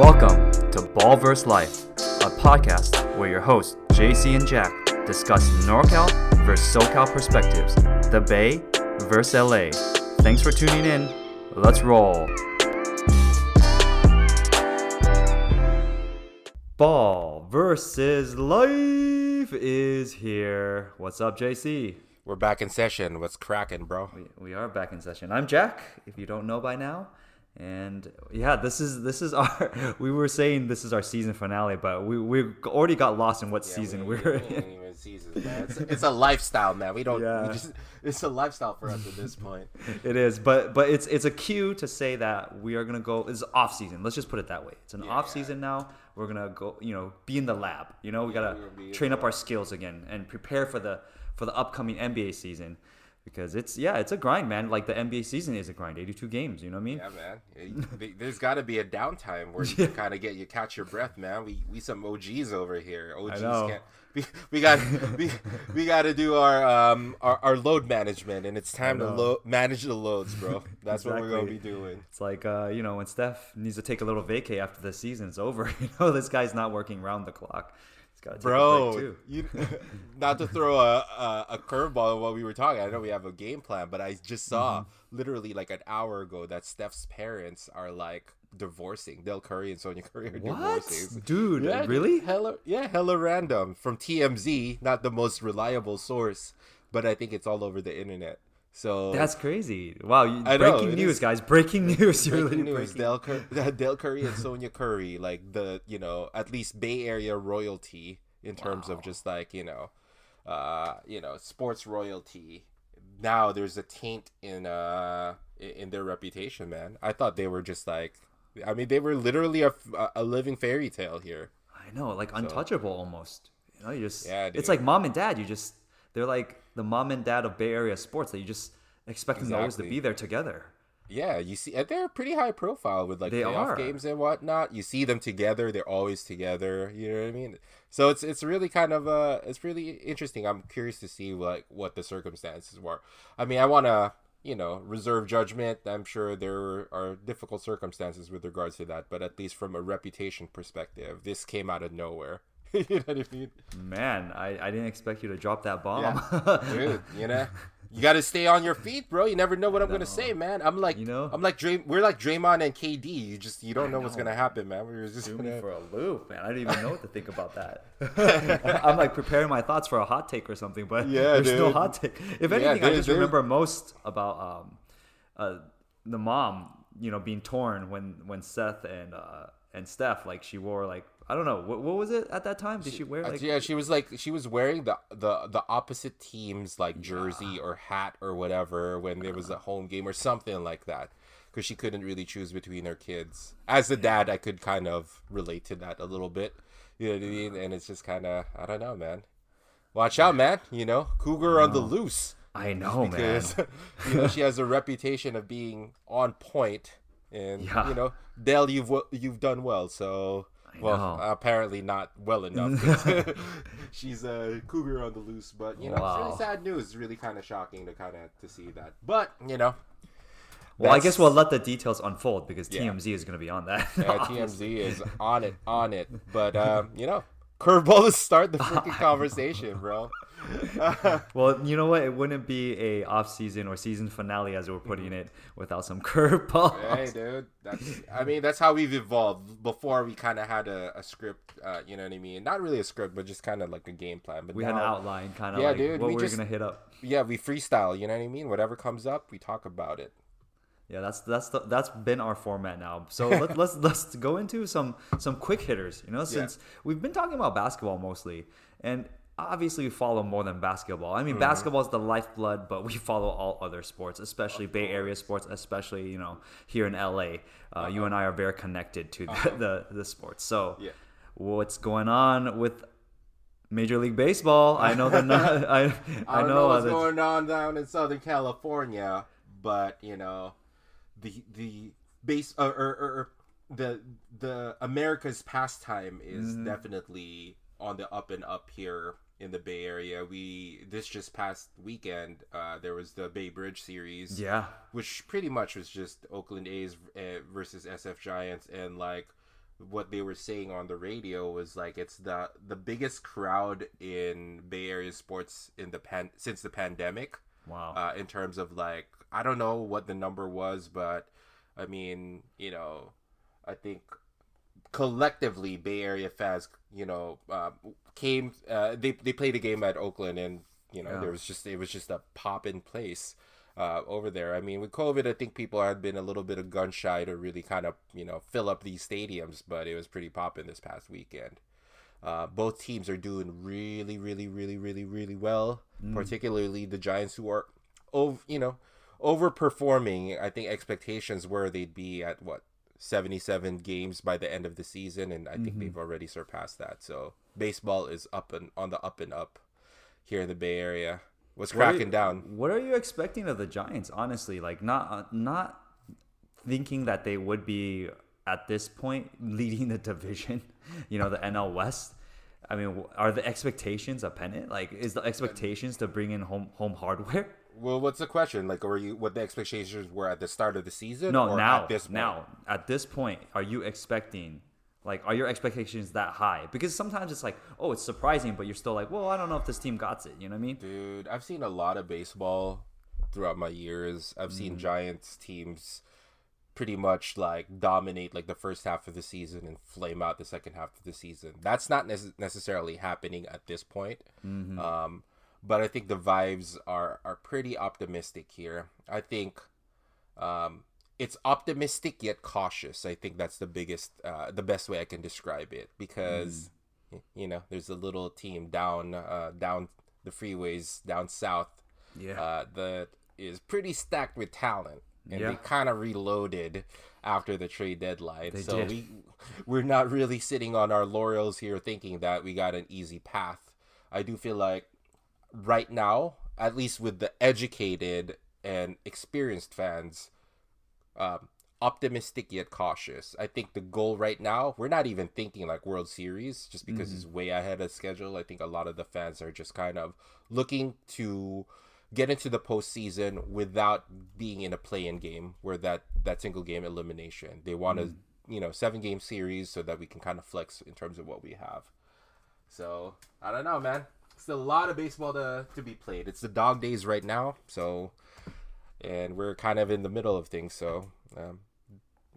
Welcome to Ball Ballverse Life, a podcast where your hosts JC and Jack discuss NorCal versus SoCal perspectives, the Bay versus LA. Thanks for tuning in. Let's roll. Ball versus Life is here. What's up, JC? We're back in session. What's cracking, bro? We, we are back in session. I'm Jack, if you don't know by now. And yeah, this is this is our. We were saying this is our season finale, but we we already got lost in what Yeah, season we, we in. even seasons, man. It's, it's a lifestyle, man. We don't. Yeah. We just, it's a lifestyle for us at this point. It is, but but it's it's a cue to say that we are gonna go. It's off season. Let's just put it that way. It's an Yeah. off season now. We're gonna go. You know, be in the lab. You know, we gotta we're gonna be in train up our skills again and prepare for the for the upcoming NBA season. Because it's yeah, it's a grind, man. Like the NBA season is a grind. 82 games. You know what I mean? Yeah, man. There's got to be a downtime where you kind of get you catch your breath, man. We we some OGs over here. OGs know. can't. We, we got we, we got to do our um our, our load management, and it's time to manage the loads, bro. That's what we're gonna be doing. It's like uh, you know when Steph needs to take a little vacay after the season's over. You know this guy's not working round the clock. He's got to take a break Bro, too. you not to throw a a, a curveball on what we were talking. I know we have a game plan, but I just saw Mm-hmm. literally like an hour ago that Steph's parents are like divorcing. Del Curry and Sonia Curry are What, divorcing. dude? Yeah, really? Hella, yeah, hella random from TMZ, not the most reliable source, but I think it's all over the internet. So That's crazy. Wow, you, know, breaking news, is- guys. Breaking news. You're breaking news: breaking. Del, Cur- Del Curry and Sonia Curry, like the you know at least Bay Area royalty in terms of just like you know, uh, you know sports royalty. Now there's a taint in uh in their reputation, man. I thought they were just like, I mean, they were literally a, a living fairy tale here. I know, like untouchable almost. You know, you just Yeah, it's like mom and dad. You just they're like the mom and dad of Bay Area sports that you just expect them always to be there together. Yeah, you see, and they're pretty high profile with like They playoff are. games and whatnot. You see them together; they're always together. You know what I mean? So it's it's really kind of uh, it's really interesting. I'm curious to see like what the circumstances were. I mean, I want to you know reserve judgment. I'm sure there are difficult circumstances with regards to that, but at least from a reputation perspective, this came out of nowhere. you know what I mean? Man, I, I didn't expect you to drop that bomb. dude. You know, you got to stay on your feet, bro. You never know what I'm gonna say, man. I'm like, You know? I'm like Dray- we're like Draymond and KD. You just you don't I know, what's gonna happen, man. We're just Threw gonna, for a loop, man. I didn't even know what to think about that. I'm like preparing my thoughts for a hot take or something, but Yeah, there's no hot take. If Yeah, anything, I just there- remember most about um, uh, the mom, you know, being torn when when Seth and uh, and Steph, like she wore like I don't know what, what was it at that time? Did she wear Uh, like yeah, she was like she was wearing the the the opposite team's like jersey or hat or whatever when there was a home game or something like that. Because she couldn't really choose between her kids. As a dad, I could kind of relate to that a little bit. You know what I mean? And it's just kind of I don't know, man. Watch out, man. You know, cougar on the loose. I know, man. you know she has a reputation of being on point, and Yeah. you know Del, you've you've done well. So well, apparently not well enough. She's a cougar on the loose, but you know, it's really sad news. Really kind of shocking to kind of to see that. But you know, Well, I guess we'll let the details unfold because Yeah. TMZ is going to be on that. yeah, TMZ is on it, on it. But um, you know, curveball to start the freaking conversation, bro. Well, you know what? It wouldn't be a off season or season finale as we're putting it without some curveball. hey, dude. That's. I mean, that's how we've evolved. Before we kind of had a, a script. Uh, you know what I mean? Not really a script, but just kind of like a game plan. But We now, had an outline, kind of Yeah, like dude, what we we are just- gonna hit up. Yeah, we freestyle. You know what I mean? Whatever comes up, we talk about it. Yeah, that's that's the, that's been our format now. So let, let's let's go into some some quick hitters. You know, since we've been talking about basketball mostly, and obviously we follow more than basketball. I mean, Mm-hmm. basketball is the lifeblood, but we follow all other sports, especially Bay Area sports, especially you know here in LA. Uh, You and I are very connected to the the, the sports. So, Yeah. what's going on with Major League Baseball? I know they're not. I I, I don't know, know, uh, what's that's- going on down in Southern California, but you know, the the base or, or, or the the America's pastime is Mm-hmm. definitely on the up and up here in the Bay Area. We this just past weekend, uh, there was the Bay Bridge series, Yeah. which pretty much was just Oakland A's uh, versus SF Giants, and like what they were saying on the radio was like it's the the biggest crowd in Bay Area sports in the pan since the pandemic. Wow. Uh, in terms of like I don't know what the number was, but I mean, you know, I think collectively Bay Area fans, you know, uh, came. Uh, they they played a game at Oakland, and you know, Yeah. there was just it was just a pop in place. Uh, over there, I mean, with COVID, I think people had been a little bit of gun shy to really kind of you know fill up these stadiums, but it was pretty popping this past weekend. Uh, both teams are doing really, really, really, really, really well. Particularly the Giants, who are, over, you know, overperforming. I think expectations were they'd be at what seventy-seven games by the end of the season, and I think they've already surpassed that. So baseball is up and on the up and up here in the Bay Area. What's What cracking you- down? What are you expecting of the Giants? Honestly, like not uh, not thinking that they would be at this point leading the division. You know, the NL West. I mean, are the expectations a pennant? Like, is the expectations to bring in home home hardware? Well, what's the question? Like, were you what the expectations were at the start of the season? No, or now, at this point? now, at this point, are you expecting? Like, are your expectations that high? Because sometimes it's like, oh, it's surprising, but you're still like, well, I don't know if this team got it. You know what I mean? Dude, I've seen a lot of baseball throughout my years. I've seen Giants teams pretty much like dominate like the first half of the season and flame out the second half of the season. That's not nece- necessarily happening at this point. Um, but I think the vibes are are pretty optimistic here. I think um, it's optimistic yet cautious. I think that's the biggest, uh, the best way I can describe it because y- you know there's a little team down uh, down the freeways down south Yeah. uh, that is pretty stacked with talent, and Yeah. they kind of reloaded after the trade deadline. They so did. we we're not really sitting on our laurels here, thinking that we got an easy path. I do feel like right now, at least with the educated and experienced fans, um, optimistic yet cautious. I think the goal right now, we're not even thinking like World Series just because it's way ahead of schedule. I think a lot of the fans are just kind of looking to get into the postseason without being in a play-in game where that that single game elimination. They want a you know seven game series so that we can kind of flex in terms of what we have. So I don't know, man. Still a lot of baseball to to be played. It's the dog days right now, so and we're kind of in the middle of things. So um,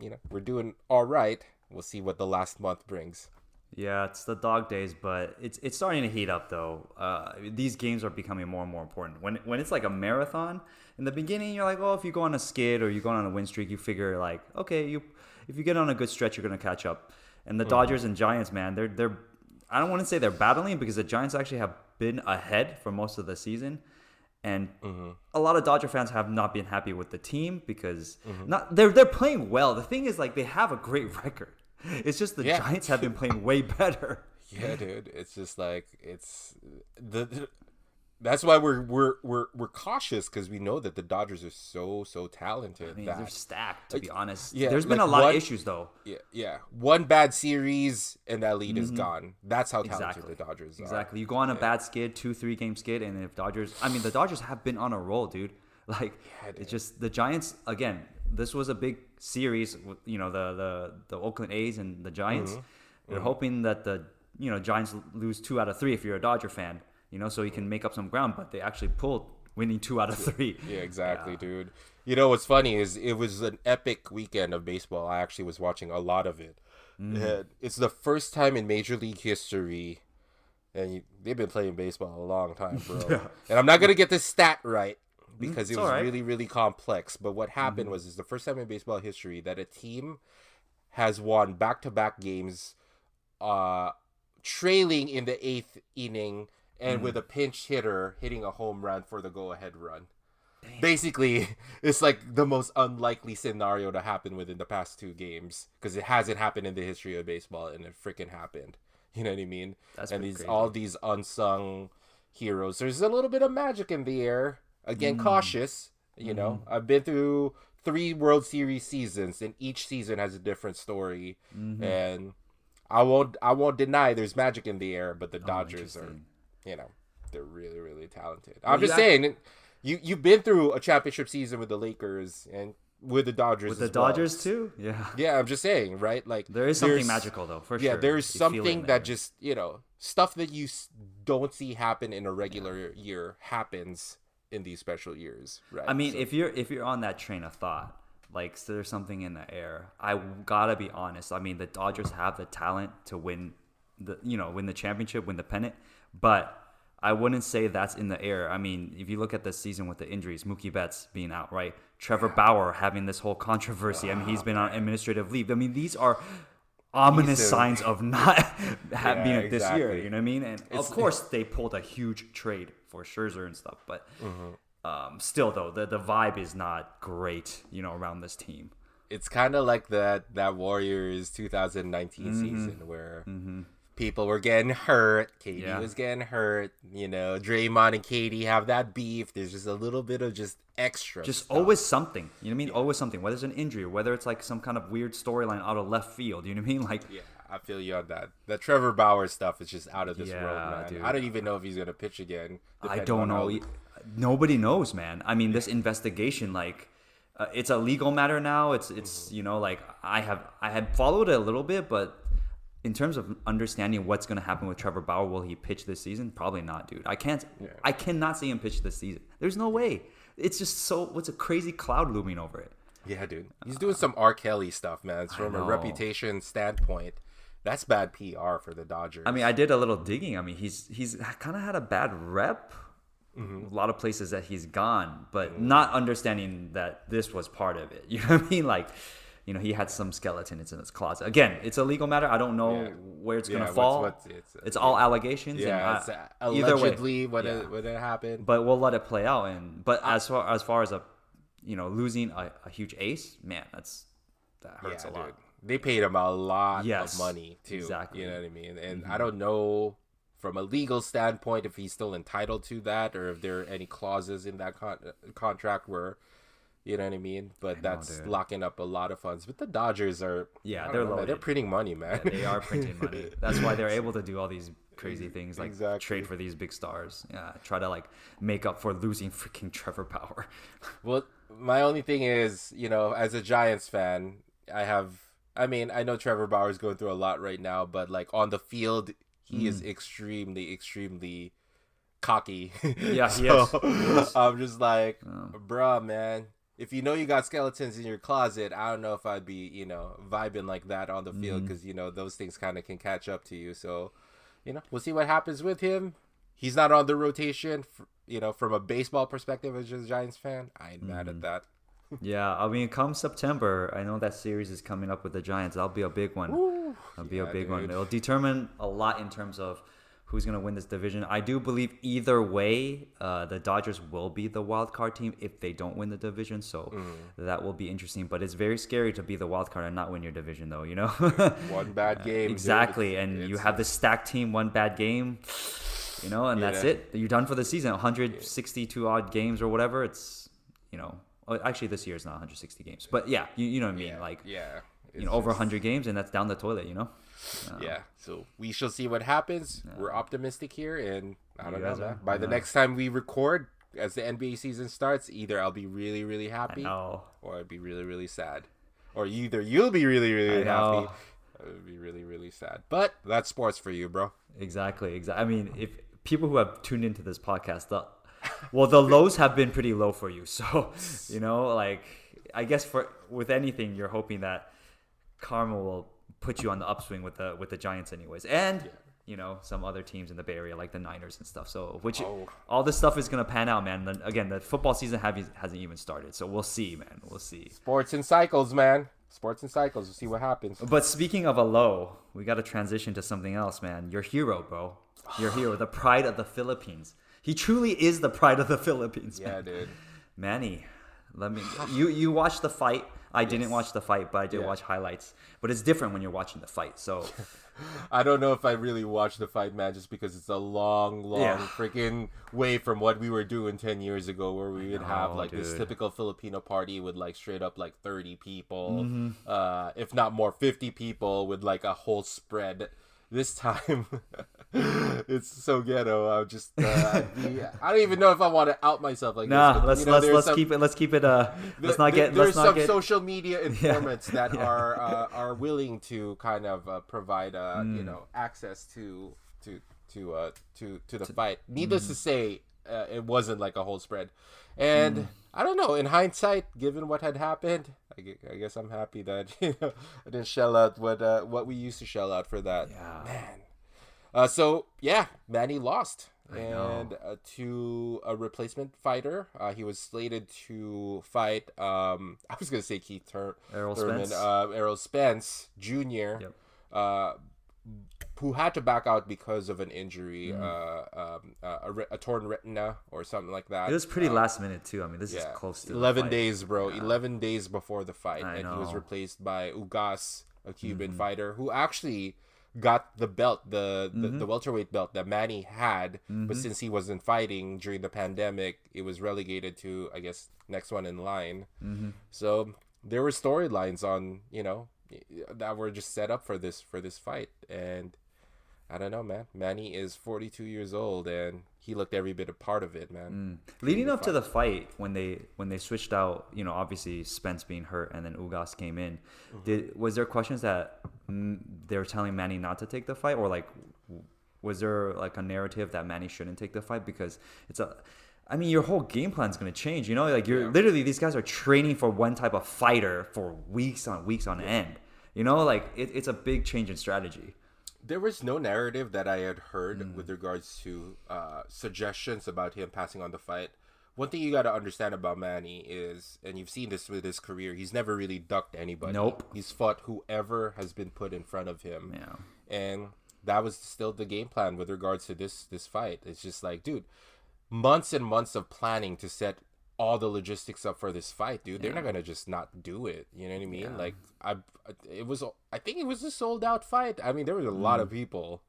you know we're doing all right. We'll see what the last month brings. Yeah, it's the dog days, but it's it's starting to heat up though. Uh, these games are becoming more and more important. When when it's like a marathon, in the beginning you're like, oh, if you go on a skid or you go on a win streak, you figure like, okay, you if you get on a good stretch, you're gonna catch up. And the Dodgers and Giants, man, they're they're I don't want to say they're battling because the Giants actually have been ahead for most of the season. And mm-hmm. a lot of Dodger fans have not been happy with the team because mm-hmm. not they're they're playing well. The thing is like they have a great record. It's just the Yeah. Giants have been playing way better. Yeah, dude. It's just like it's the. the- that's why we're we're we're we're cautious because we know that the Dodgers are so so talented. I mean, that they're stacked to be honest. yeah, There's been a lot one- of issues though. yeah, yeah, one bad series and that lead is gone. That's how talented Mm-hmm. Exactly. the Dodgers are. Exactly. You go on a bad skid, two, three game skid, and if Dodgers, I mean, the Dodgers have been on a roll, dude. Like, dude. it's just the Giants again. This was a big series. You know, the the the Oakland A's and the Giants. Mm-hmm. You're hoping that the you know Giants lose two out of three if you're a Dodger fan. You know, so you can make up some ground. But they actually pulled winning two out of three. Yeah, exactly, Yeah. dude. You know what's funny is it was an epic weekend of baseball. I actually was watching a lot of it. Mm. It's the first time in Major League history, and you, they've been playing baseball a long time, bro. And I'm not gonna get this stat right because it's it was alright. really, really complex. But what happened was it's the first time in baseball history that a team has won back-to-back games, uh, trailing in the eighth inning and with a pinch hitter hitting a home run for the go-ahead run. Basically, it's like the most unlikely scenario to happen within the past two games because it hasn't happened in the history of baseball, and it freaking happened. You know what I mean? That's and these crazy. all these unsung heroes. There's a little bit of magic in the air. Again, Mm. cautious. You know, Mm-hmm. I've been through three World Series seasons, and each season has a different story. Mm-hmm. And I won't, I won't deny there's magic in the air, but the Oh, Dodgers are. You know, they're really, really talented. I'm just saying, you you've been through a championship season with the Lakers, and with the Dodgers. With the as well. Dodgers too? Yeah. Yeah, I'm just saying, right? Like There is something magical though, for yeah, sure. Yeah, there's You feel something there. that just you know stuff that you don't see happen in a regular year happens in these special years, right? I mean, So- if you're if you're on that train of thought, like so there's something in the air. I gotta be honest. I mean, the Dodgers have the talent to win the you know win the championship, win the pennant, but I wouldn't say that's in the air. I mean, if you look at this season with the injuries, Mookie Betts being out, right? Trevor Bauer having this whole controversy. I mean, he's been on administrative leave. I mean, these are ominous signs of not Yeah, being it this year. You know what I mean? And It's- of course, they pulled a huge trade for Scherzer and stuff, but um, still, though, the the vibe is not great. You know, around this team. it's kind of like that that Warriors 2019 Mm-hmm. season where people were getting hurt, KD Yeah. was getting hurt, you know, Draymond and KD have that beef. There's just a little bit of just extra. Just stuff. always something. You know what I mean? Always something. Whether it's an injury, or whether it's like some kind of weird storyline out of left field. You know what I mean? Like, Yeah, I feel you on that. The Trevor Bauer stuff is just out of this Yeah, world, man. dude. I don't even know if he's gonna pitch again. I don't know. how- Nobody knows, man. I mean, this investigation, like, uh, it's a legal matter now. It's it's you know like I have I had followed it a little bit, but in terms of understanding what's going to happen with Trevor Bauer, will he pitch this season? Probably not, dude. I can't. I cannot see him pitch this season. There's no way. It's just so. What's a crazy cloud looming over it? Yeah, dude. He's doing some R. Kelly stuff, man. It's from a reputation standpoint. That's bad PR for the Dodgers. I mean, I did a little digging. I mean, he's he's kind of had a bad rep. Mm-hmm. A lot of places that he's gone, but not understanding that this was part of it. You know what I mean? Like, you know, he had some skeletons in his closet. Again, it's a legal matter. I don't know Yeah. where it's Yeah, gonna fall. what's- it's, uh, it's all allegations. yeah, and it's I- uh, either way. allegedly when Yeah. it when it happened. But we'll let it play out. And but as far as far as a, you know, losing a, a huge ace, man, that's that hurts a lot. dude. They paid him a lot Yes, of money too. exactly. Mm-hmm. You know what I mean? And I don't know from a legal standpoint if he's still entitled to that or if there are any clauses in that con- contract where you know what I mean? But that's dude. locking up a lot of funds. But the Dodgers are Yeah, they're know, They're printing money, man. they are printing money. That's why they're able to do all these crazy things like Exactly. trade for these big stars. Yeah, try to like make up for losing freaking Trevor Bauer. Well, my only thing is, you know, as a Giants fan, I have. I mean, I know Trevor Bauer is going through a lot right now, but like on the field, he is mm. extremely, extremely cocky. Yeah, he so is. I'm just like, oh. bruh, man. If you know you got skeletons in your closet, I don't know if I'd be, you know, vibing like that on the field mm-hmm. because you know those things kind of can catch up to you. So, you know, we'll see what happens with him. He's not on the rotation, f- you know, from a baseball perspective as a Giants fan. I ain't mad at mm-hmm. that. yeah, I mean, come September, I know that series is coming up with the Giants. That'll be a big one. That'll be a yeah, big one. It'll determine a lot in terms of who's gonna win this division. I do believe either way, uh, the Dodgers will be the wild card team if they don't win the division. So Mm. that will be interesting. But it's very scary to be the wild card and not win your division, though. You know. One bad game. dude. Exactly, It's- and you have the stacked team, one bad game, you know, and that's Yeah. it. You're done for the season. 162 odd games or whatever. It's you know, oh, actually this year is not 160 games, but yeah, you, you know what I mean. yeah, like yeah, you It's know, over 100 games, and that's down the toilet. You know. Um, yeah, so we shall see what happens. We're optimistic here, and I don't know. Are? By the Yeah. next time we record, as the NBA season starts, either I'll be really, really I happy, know. or I'll be really, really sad, or either you'll be really, really happy. I would be really, really sad. But that's sports for you, bro. Exactly. Exactly. I mean, if people who have tuned into this podcast, the well, the lows have been pretty low for you. So, you know, like I guess for with anything, you're hoping that karma will put you on the upswing with the with the Giants, anyways, and you know some other teams in the Bay Area like the Niners and stuff. So, which Oh. all this stuff is gonna pan out, man. Then again, the football season have, hasn't even started, so we'll see, man. We'll see. Sports and cycles, man. Sports and cycles. We'll see what happens. But speaking of a low, we got to transition to something else, man. Your hero, bro. Your hero, the pride of the Philippines. He truly is the pride of the Philippines, Yeah, man. dude. Manny, let me. You you watched the fight. I didn't watch the fight, but I did Yeah. watch highlights. But it's different when you're watching the fight. So I don't know if I really watched the fight, man, just because it's a long, long Yeah. freaking way from what we were doing 10 years ago, where we would have know, like this typical Filipino party with like straight up like 30 people, Mm-hmm. uh, if not more, 50 people with like a whole spread this time it's so ghetto. I'm just uh, be, I don't even know if I want to out myself like nah, this. but, let's you know, let's let's some- keep it let's keep it uh let's th- not get there's let's not some get social media informants that Yeah. are uh, are willing to kind of uh, provide uh, Mm. you know access to to to uh to to the fight. Needless Mm. to say, uh, it wasn't like a whole spread, and Mm. I don't know. In hindsight, given what had happened, I guess I'm happy that you know I didn't shell out what uh, what we used to shell out for that. Yeah. Man. Uh, so yeah, Manny lost. I. And uh, to a replacement fighter, uh, he was slated to fight. Um, I was gonna say Keith Tur- Errol Thurman, Spence. uh, Errol Spence Jr., Yep. Who had to back out because of an injury, Mm. uh, um, uh, a, a torn retina or something like that. it was pretty Uh, last minute too. I mean, this yeah, is close to the 11 fight. days, bro. Yeah. 11 days before the fight, I and he was replaced by Ugas, a Cuban Mm-hmm. fighter who actually got the belt, the the, Mm-hmm. the welterweight belt that Manny had, but since he wasn't fighting during the pandemic, it was relegated to I guess next one in line. Mm-hmm. So there were storylines on you know that were just set up for this for this fight, and I don't know, man. Manny is 42 years old, and he looked every bit a part of it, man. Leading up to the fight, when they when they switched out, you know, obviously Spence being hurt and then Ugas came in, Mm-hmm. did was there questions that mm, they were telling Manny not to take the fight, or like was there like a narrative that Manny shouldn't take the fight because it's a I mean, your whole game plan is going to change. You know, like you're Yeah. literally these guys are training for one type of fighter for weeks on weeks on end. You know, like it, it's a big change in strategy. There was no narrative that I had heard Mm. with regards to uh, suggestions about him passing on the fight. One thing you got to understand about Manny is, and you've seen this with his career, he's never really ducked anybody. Nope. He's fought whoever has been put in front of him. Yeah. And that was still the game plan with regards to this this fight. It's just like, dude, months and months of planning to set all the logistics up for this fight, dude. They're not gonna just not do it. You know what I mean? Yeah. Like, I, it was, I think it was a sold out fight. I mean, there was a lot Mm. of people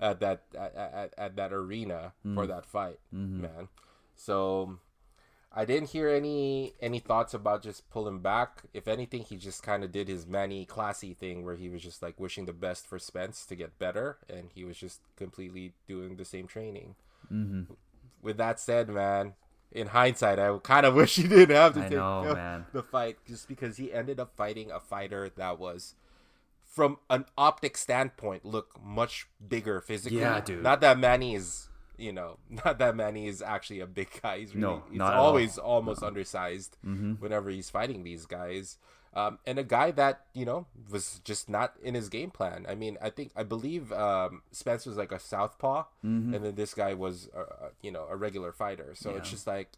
at that at, at, at that arena for Mm. that fight, Mm-hmm. man. So. I didn't hear any any thoughts about just pulling back. If anything, he just kind of did his Manny classy thing where he was just like wishing the best for Spence to get better, and he was just completely doing the same training. Mm-hmm. With that said, man, in hindsight, I kind of wish he didn't have to I take know, the, the fight just because he ended up fighting a fighter that was. From an optic standpoint, look much bigger physically. Yeah, dude. Not that Manny is, you know, not that Manny is actually a big guy. He's really, No, he's not at all. always almost undersized Mm-hmm. whenever he's fighting these guys. Um, and a guy that you know was just not in his game plan. I mean, I think I believe um, Spence was like a southpaw, and then this guy was uh, uh, you know a regular fighter. So it's just like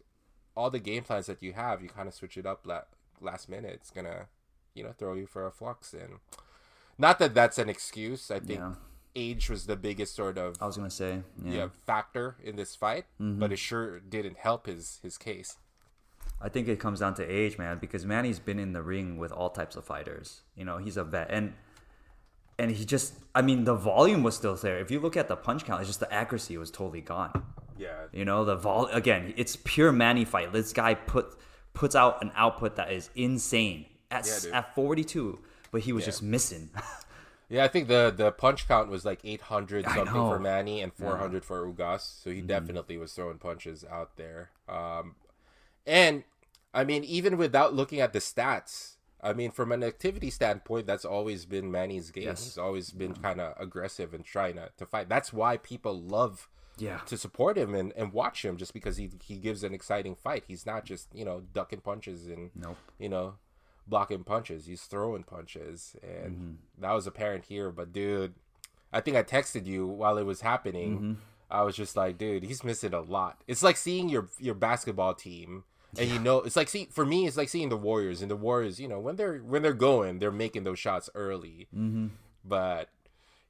all the game plans that you have, you kind of switch it up la- last minute. It's gonna you know throw you for a flux, and not that that's an excuse. I think Yeah. age was the biggest sort of I was gonna say, yeah. yeah, factor in this fight, Mm-hmm. but it sure didn't help his his case. I think it comes down to age, man, because Manny's been in the ring with all types of fighters. You know, he's a vet and and he just I mean the volume was still there. If you look at the punch count, it's just the accuracy was totally gone. Yeah, You know, the vol again, it's pure Manny fight. This guy put puts out an output that is insane at Yeah, at 42, but he was Yeah. just missing. Yeah, I think the the punch count was like 800 something for. Manny and 400 for Ugas. So he definitely was throwing punches out there. Um, and I mean, even without looking at the stats, I mean, from an activity standpoint, that's always been Manny's game. Yes. He's always been kind of aggressive and trying to, to fight. That's why people love yeah. to support him and, and watch him just because he, he gives an exciting fight. He's not just, you know, ducking punches and Nope. you know, blocking punches. He's throwing punches, and Mm-hmm. that was apparent here. But dude, I think I texted you while it was happening. Mm-hmm. I was just like, dude, he's missing a lot. It's like seeing your your basketball team, and you know, it's like see for me, it's like seeing the Warriors, and the Warriors, you know, when they're when they're going, they're making those shots early, Mm-hmm. but.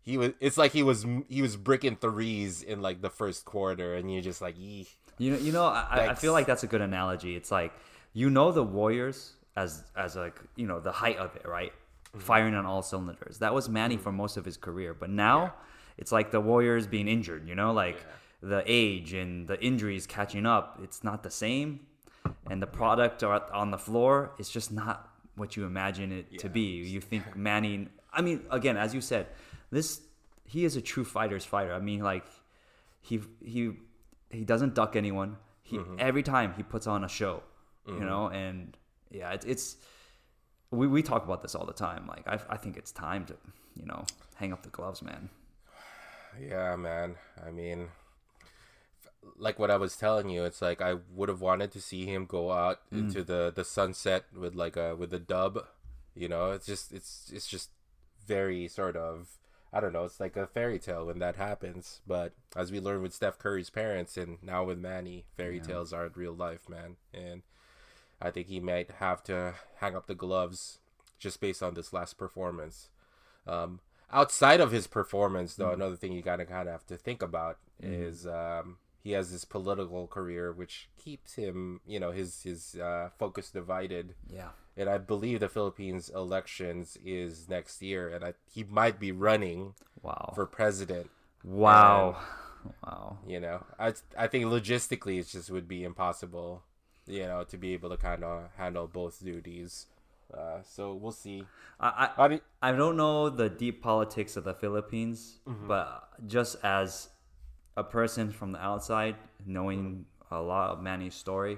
He was. It's like he was. He was bricking threes in like the first quarter, and you're just like, Eeh. You know, you know, I, I feel like that's a good analogy. It's like you know the Warriors as as like you know the height of it, right? Mm-hmm. Firing on all cylinders. That was Manny for most of his career, but now it's like the Warriors being injured. You know, like the age and the injuries catching up. It's not the same, and the product are on the floor is just not what you imagine it to be. You think Manny. I mean, again, as you said, this he is a true fighter's fighter. I mean, like he he he doesn't duck anyone. He mm-hmm. every time he puts on a show, you mm-hmm. know, and yeah, it's it's we we talk about this all the time. Like I I think it's time to you know hang up the gloves, man. Yeah, man. I mean, like what I was telling you, it's like I would have wanted to see him go out into the the sunset with like a with a dub. You know, it's just it's it's just very sort of I don't know. It's like a fairy tale when that happens. But as we learned with Steph Curry's parents, and now with Manny, fairy tales aren't real life, man. And I think he might have to hang up the gloves just based on this last performance. Um, outside of his performance, though, another thing you gotta kind of have to think about is um, he has this political career, which keeps him, you know, his his uh, focus divided. Yeah. And I believe the Philippines elections is next year, and I, he might be running Wow. for president. wow. Wow. You know, I I think logistically it just would be impossible, you know, to be able to kind of handle both duties. Uh, so we'll see. I, I How do- I don't know the deep politics of the Philippines, but just as a person from the outside, knowing a lot of Manny's story,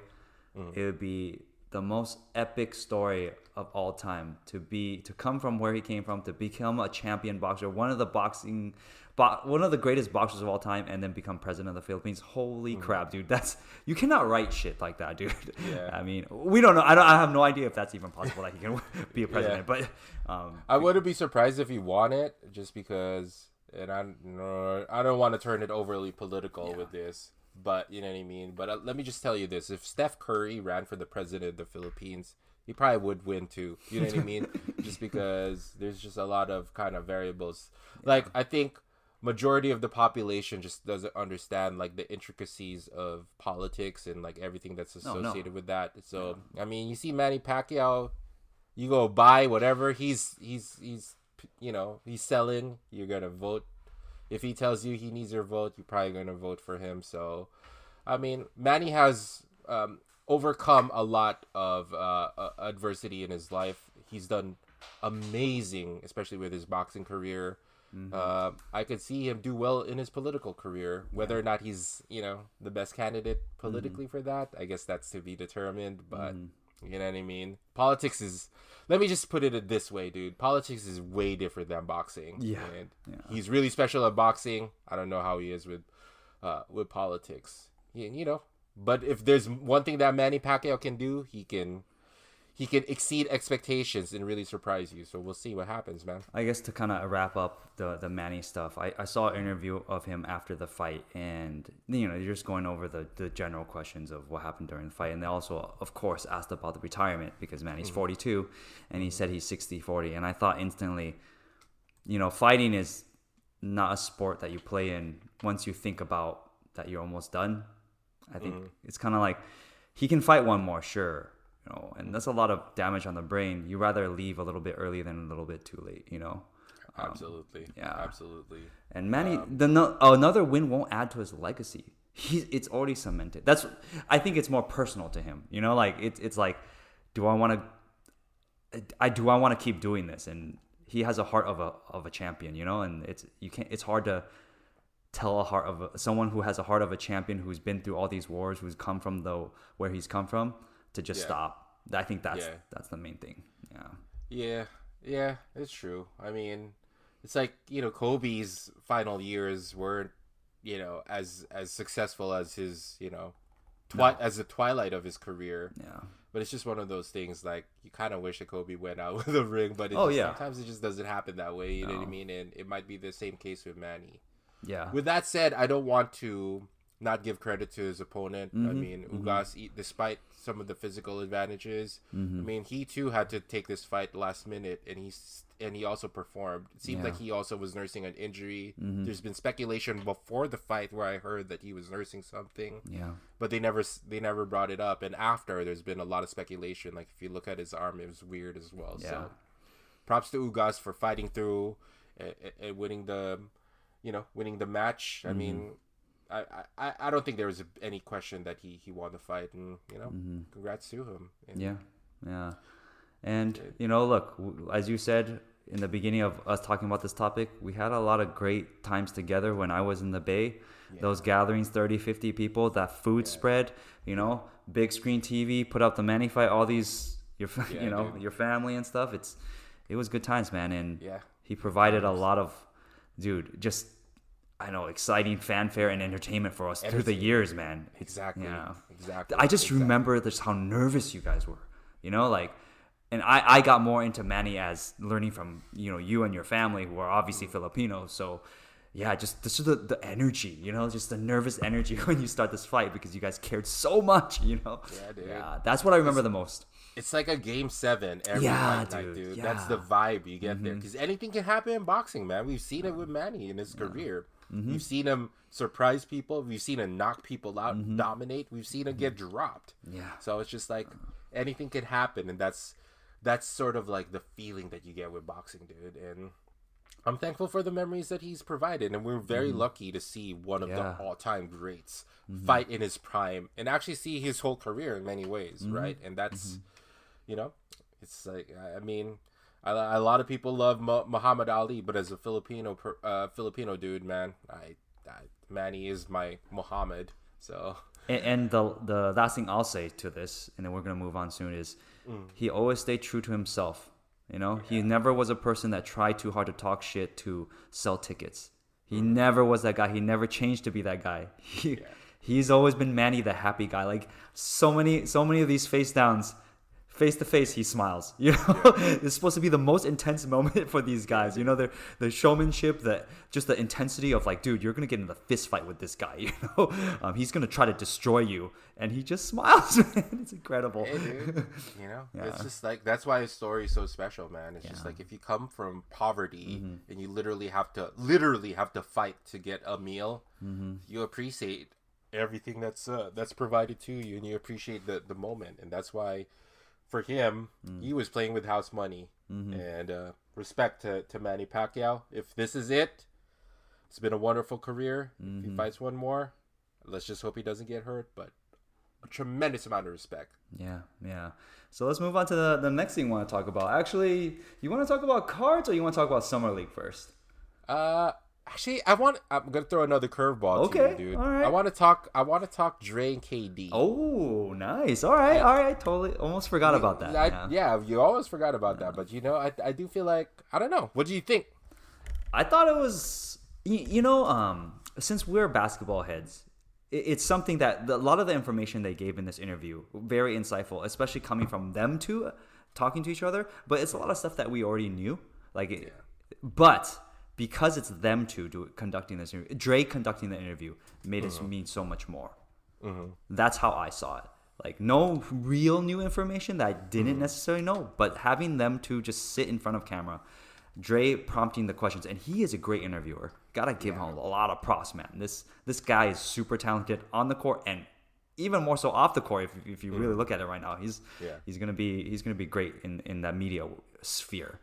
it would be the most epic story of all time to be to come from where he came from to become a champion boxer, one of the boxing bo- one of the greatest boxers of all time and then become president of the Philippines. Holy crap, dude. That's you cannot write shit like that, dude. Yeah. I mean, we don't know. I don't I have no idea if that's even possible that he can be a president, but um I wouldn't be surprised if he won it, just because. And I, no, I don't want to turn it overly political with this, but you know what I mean. But uh, let me just tell you this: if Steph Curry ran for the president of the Philippines, he probably would win too. You know what I mean? just because there's just a lot of kind of variables. Like I think majority of the population just doesn't understand like the intricacies of politics and like everything that's No, no. associated with that. So I mean, you see Manny Pacquiao you go buy whatever he's he's he's you know he's selling you're gonna vote. If he tells you he needs your vote you're probably gonna vote for him. So i mean manny has um, overcome a lot of uh, uh, adversity in his life. He's done amazing especially with his boxing career. Uh, I could see him do well in his political career. Whether or not he's, you know, the best candidate politically for that, I guess that's to be determined. But you know what I mean? Politics is. Let me just put it this way, dude. Politics is way different than boxing. Yeah. Yeah. he's really special at boxing. I don't know how he is with, uh, with politics. You, you know, but if there's one thing that Manny Pacquiao can do, he can. He can exceed expectations and really surprise you. So we'll see what happens, man. I guess to kind of wrap up the the Manny stuff, I, I saw an interview of him after the fight, and you know, you're just going over the, the general questions of what happened during the fight, and they also, of course, asked about the retirement because Manny's mm-hmm. 42, and he said he's 60 40, and I thought instantly, you know, fighting is not a sport that you play in once you think about that you're almost done. I think mm-hmm. it's kind of like he can fight one more, sure, you know, and that's a lot of damage on the brain. You rather leave a little bit early than a little bit too late, you know. Um, Absolutely. yeah. Absolutely. And Manny, um, the no, another win won't add to his legacy. He's it's already cemented. That's I think it's more personal to him. You know, like it's it's like, do I want to, I do I want to keep doing this? And he has a heart of a of a champion. You know, and it's you can't. It's hard to tell a heart of a, someone who has a heart of a champion who's been through all these wars, who's come from the where he's come from, to just Yeah. stop. I think that's Yeah. that's the main thing. Yeah. Yeah, yeah, it's true. I mean, it's like you know Kobe's final years weren't you know as as successful as his you know twi- as the twilight of his career. Yeah. But it's just one of those things like you kind of wish that Kobe went out with a ring, but it Oh, just, yeah. sometimes it just doesn't happen that way. You know what I mean? And it might be the same case with Manny. Yeah. With that said, I don't want to not give credit to his opponent. I Mhm, mean, Ugas, e- despite some of the physical advantages, Mm-hmm. I mean, he too had to take this fight last minute, and he's and he also performed. It seemed Yeah. like he also was nursing an injury. Mhm. There's been speculation before the fight where I heard that he was nursing something, yeah. but they never they never brought it up. And after, there's been a lot of speculation. Like if you look at his arm, it was weird as well. Yeah. So, props to Ugas for fighting through and, and winning the, you know, winning the match. Mm-hmm. I mean, I, I I don't think there was any question that he he won the fight, and you know, congrats to him. And Mm-hmm. Yeah, yeah. And you know, look, as you said, in the beginning of us talking about this topic, we had a lot of great times together when I was in the Bay. Those gatherings, 30, 50 people, that food spread, you know, big screen TV, put up the Manny fight, all these, your, Yeah, you know, dude. your family and stuff. It's, it was good times, man. And Yeah. he provided a lot of, dude, just, I know, exciting fanfare and entertainment for us through the years, man. It's- Exactly. Yeah. Exactly. I just exactly. remember just how nervous you guys were. You know, like, and I, I got more into Manny as learning from you know you and your family who are obviously Filipino. So, yeah, just this is the the energy. You know, just the nervous energy when you start this fight because you guys cared so much. You know. Yeah, dude. Yeah, that's what I remember the most. It's like a game seven every Yeah, night, dude, dude. That's the. Mm-hmm. vibe you get there. Because anything can happen in boxing, man. We've seen it with Manny in his career. Mm-hmm. We've seen him surprise people. We've seen him knock people out, Mm-hmm. dominate. We've seen him get dropped. Yeah. So it's just like anything can happen, and that's that's sort of like the feeling that you get with boxing, dude. And I'm thankful for the memories that he's provided, and we're very lucky to see one of Mm-hmm. Yeah. Mm-hmm. the all-time greats fight in his prime, and actually see his whole career in many ways, right? And that's, you know, it's like I mean. A a lot of people love Mu- Muhammad Ali, but as a Filipino uh, Filipino dude, man, I, I Manny is my Muhammad. So And, and the the last thing I'll say to this, and then we're gonna move on soon, is he always stayed true to himself. You know, he never was a person that tried too hard to talk shit to sell tickets. He never was that guy. He never changed to be that guy. He, He's always been Manny, the happy guy. Like so many, so many of these face downs, face to face, he smiles. You know, it's supposed to be the most intense moment for these guys. You know, the the showmanship, that just the intensity of like, dude, you're gonna get in a fist fight with this guy. You know, um, he's gonna try to destroy you, and he just smiles. Man, it's incredible. Hey, dude. You know, it's just like that's why his story is so special, man. It's just Yeah. Mm-hmm. like if you come from poverty and you literally have to literally have to fight to get a meal, Mm-hmm. you appreciate everything that's uh, that's provided to you, and you appreciate the the moment, and that's why for him Mm. he was playing with house money. Mm-hmm. And uh, respect to to Manny Pacquiao. If this is it, it's been a wonderful career. If Mm-hmm. he fights one more, let's just hope he doesn't get hurt. But a tremendous amount of respect. Yeah, yeah. So let's move on to the, the next thing you want to talk about. Actually, you want to talk about cards or you want to talk about Summer League first? Uh, actually, I want. I'm gonna throw another curveball Okay, to you, dude. all right. I want to talk. I want to talk Dre and KD. Oh, nice. All right, all right. I totally, almost forgot about that. I- yeah. yeah. you always forgot about that, but you know, I, I do feel like I don't know. What do you think? I thought it was, you, you know, um, since we're basketball heads, it, it's something that the, a lot of the information they gave in this interview very insightful, especially coming from them two talking to each other. But it's a lot of stuff that we already knew. Like, it, but because it's them two do, conducting this interview, Dre conducting the interview made it mm-hmm. mean so much more. Mm-hmm. That's how I saw it. Like no real new information that I didn't mm-hmm. necessarily know, but having them two just sit in front of camera, Dre prompting the questions, and he is a great interviewer. Gotta give him a lot of props, man. This this guy is super talented on the court and even more so off the court. If, if you really look at it right now, he's Yeah. he's gonna be he's gonna be great in in that media sphere.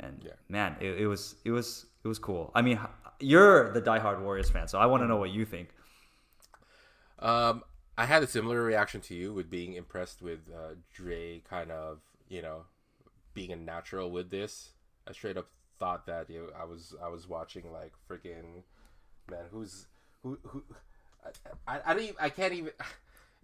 And Yeah. man, it, it was it was it was cool. I mean, you're the diehard Warriors fan, so I want to know what you think. Um, I had a similar reaction to you with being impressed with uh, Dre, kind of you know, being a natural with this. I straight up thought that you know, I was I was watching like freaking man, who's who who. I, I, I don't even, I can't even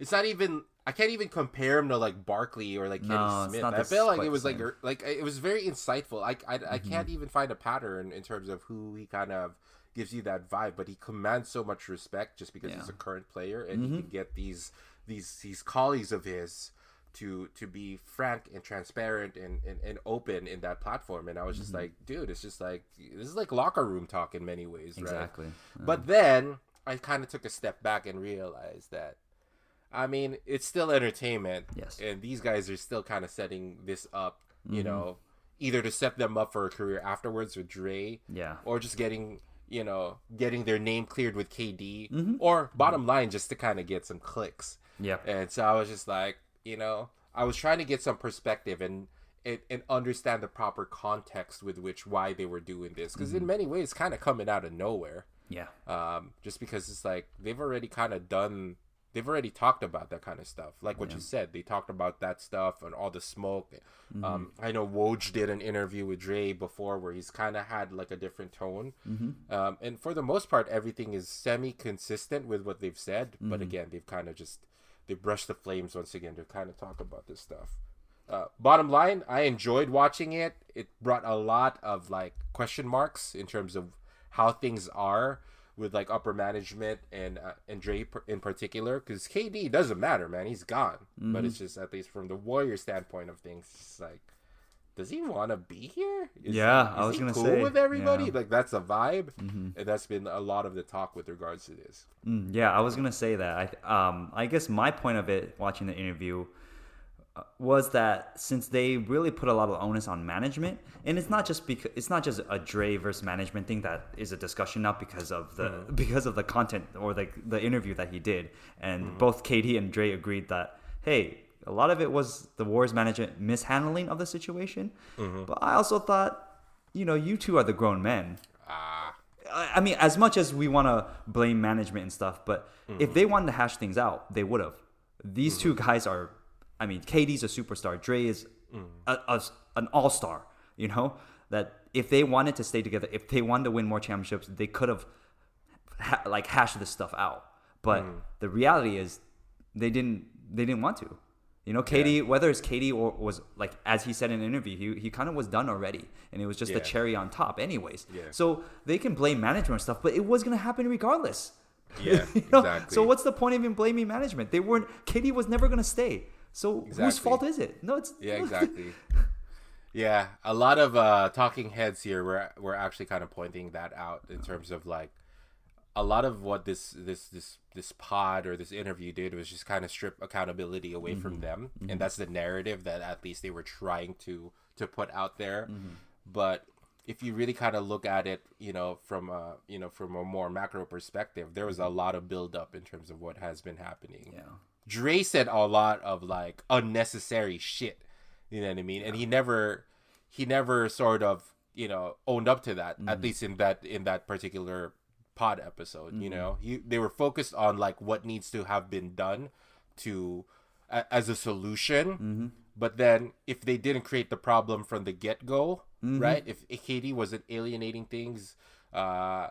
it's not even I can't even compare him to like Barkley or like Kenny No, Smith. I feel like it was like same. er- like it was very insightful. I I, I Mm-hmm. can't even find a pattern in terms of who he kind of gives you that vibe, but he commands so much respect just because he's Yeah. Mm-hmm. a current player and he can get these these these colleagues of his to to be frank and transparent and, and, and open in that platform and i was Mm-hmm. just like dude it's just like this is like locker room talk in many ways right Exactly. but then I kind of took a step back and realized that, I mean, it's still entertainment. Yes. And these guys are still kind of setting this up, Mm-hmm. you know, either to set them up for a career afterwards with Dre, Yeah. or just getting, you know, getting their name cleared with KD, Mm-hmm. or bottom line, just to kind of get some clicks. Yeah. And so I was just like, you know, I was trying to get some perspective and and, and understand the proper context with which why they were doing this because Mm-hmm. in many ways, kind of coming out of nowhere Yeah. um, just because it's like they've already kind of done they've already talked about that kind of stuff. Like what you said, they talked about that stuff and all the smoke. Mm-hmm. Um, I know Woj did an interview with Dre before where he's kind of had like a different tone. Mm-hmm. Um, and for the most part, everything is semi consistent with what they've said. Mm-hmm. But again, they've kind of just they brushed the flames once again to kind of talk about this stuff. Uh, bottom line, I enjoyed watching it. It brought a lot of like question marks in terms of how things are with like upper management and uh, and Dre in particular. Because KD doesn't matter, man. He's gone. But it's just at least from the Warrior standpoint of things, it's like, does he want to be here? Is Yeah, he, I was gonna cool say, with everybody. yeah. Mm-hmm. Like that's a vibe, and that's been a lot of the talk with regards to this. Mm, yeah, I was gonna say that. I um, I guess my point of it, watching the interview, was that since they really put a lot of onus on management, and it's not just because it's not just a Dre versus management thing that is a discussion now because of the because of the content or like the interview that he did, and both KD and Dre agreed that hey, a lot of it was the Warriors management mishandling of the situation, but I also thought, you know, you two are the grown men. Ah, I I mean, as much as we want to blame management and stuff, but Mm-hmm. if they wanted to hash things out, they would have. These two guys are, I mean, KD's a superstar. Dre is Mm. a, a- an all star. You know that if they wanted to stay together, if they wanted to win more championships, they could have ha- like hashed this stuff out. But Mm. the reality is, they didn't. They didn't want to. You know, KD, whether it's KD or was like as he said in an interview, he, he kind of was done already, and it was just the cherry on top, anyways. Yeah. So they can blame management and stuff, but it was gonna happen regardless. Yeah, You know? exactly. So what's the point of even blaming management? They weren't. KD was never gonna stay. So whose fault is it? No, it's Yeah, exactly. yeah, a lot of uh, talking heads here were were actually kind of pointing that out in terms of like a lot of what this this this this pod or this interview did was just kind of strip accountability away from mm-hmm. them, and mm-hmm. that's the narrative that at least they were trying to to put out there. Mm-hmm. But if you really kind of look at it, you know, from a you know from a more macro perspective, there was a lot of build up in terms of what has been happening. yeah. Dre said a lot of like unnecessary shit. You know what I mean? And he never he never sort of, you know, owned up to that, at mm. least in that in that particular pod episode, you mm-hmm. know. He they were focused on like what needs to have been done to a, as a solution. Mm-hmm. But then if they didn't create the problem from the get-go, mm-hmm. right? If KD wasn't alienating things uh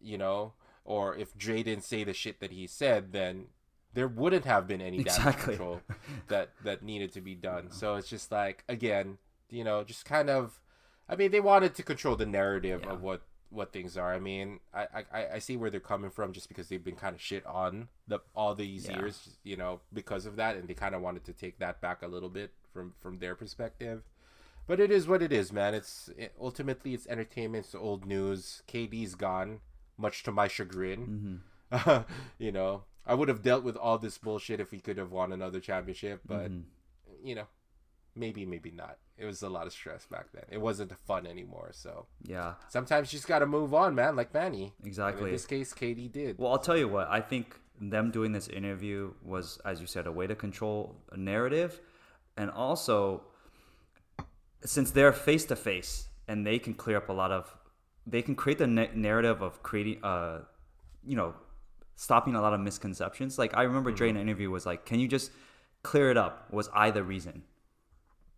you know, or if Dre didn't say the shit that he said, then there wouldn't have been any damage Exactly. control that that needed to be done. So it's just like again, you know, just kind of. I mean, they wanted to control the narrative Yeah. of what what things are. I mean, I, I I see where they're coming from, just because they've been kind of shit on the all these Yeah. years, you know, because of that, and they kind of wanted to take that back a little bit from from their perspective. But it is what it is, man. It's it, ultimately it's entertainment. It's old news. KD's gone, much to my chagrin. Mm-hmm. you know, I would have dealt with all this bullshit if we could have won another championship, but you know, maybe maybe not. It was a lot of stress back then. It wasn't fun anymore. So Yeah. sometimes you just got to move on, man. Like Manny. And Exactly. in this case, KD did. Well, I'll tell you what. I think them doing this interview was, as you said, a way to control a narrative, and also since they're face to face and they can clear up a lot of, they can create the na- narrative of creating, uh, you know, stopping a lot of misconceptions. Like I remember Dre in an interview was like, "Can you just clear it up? Was I the reason?"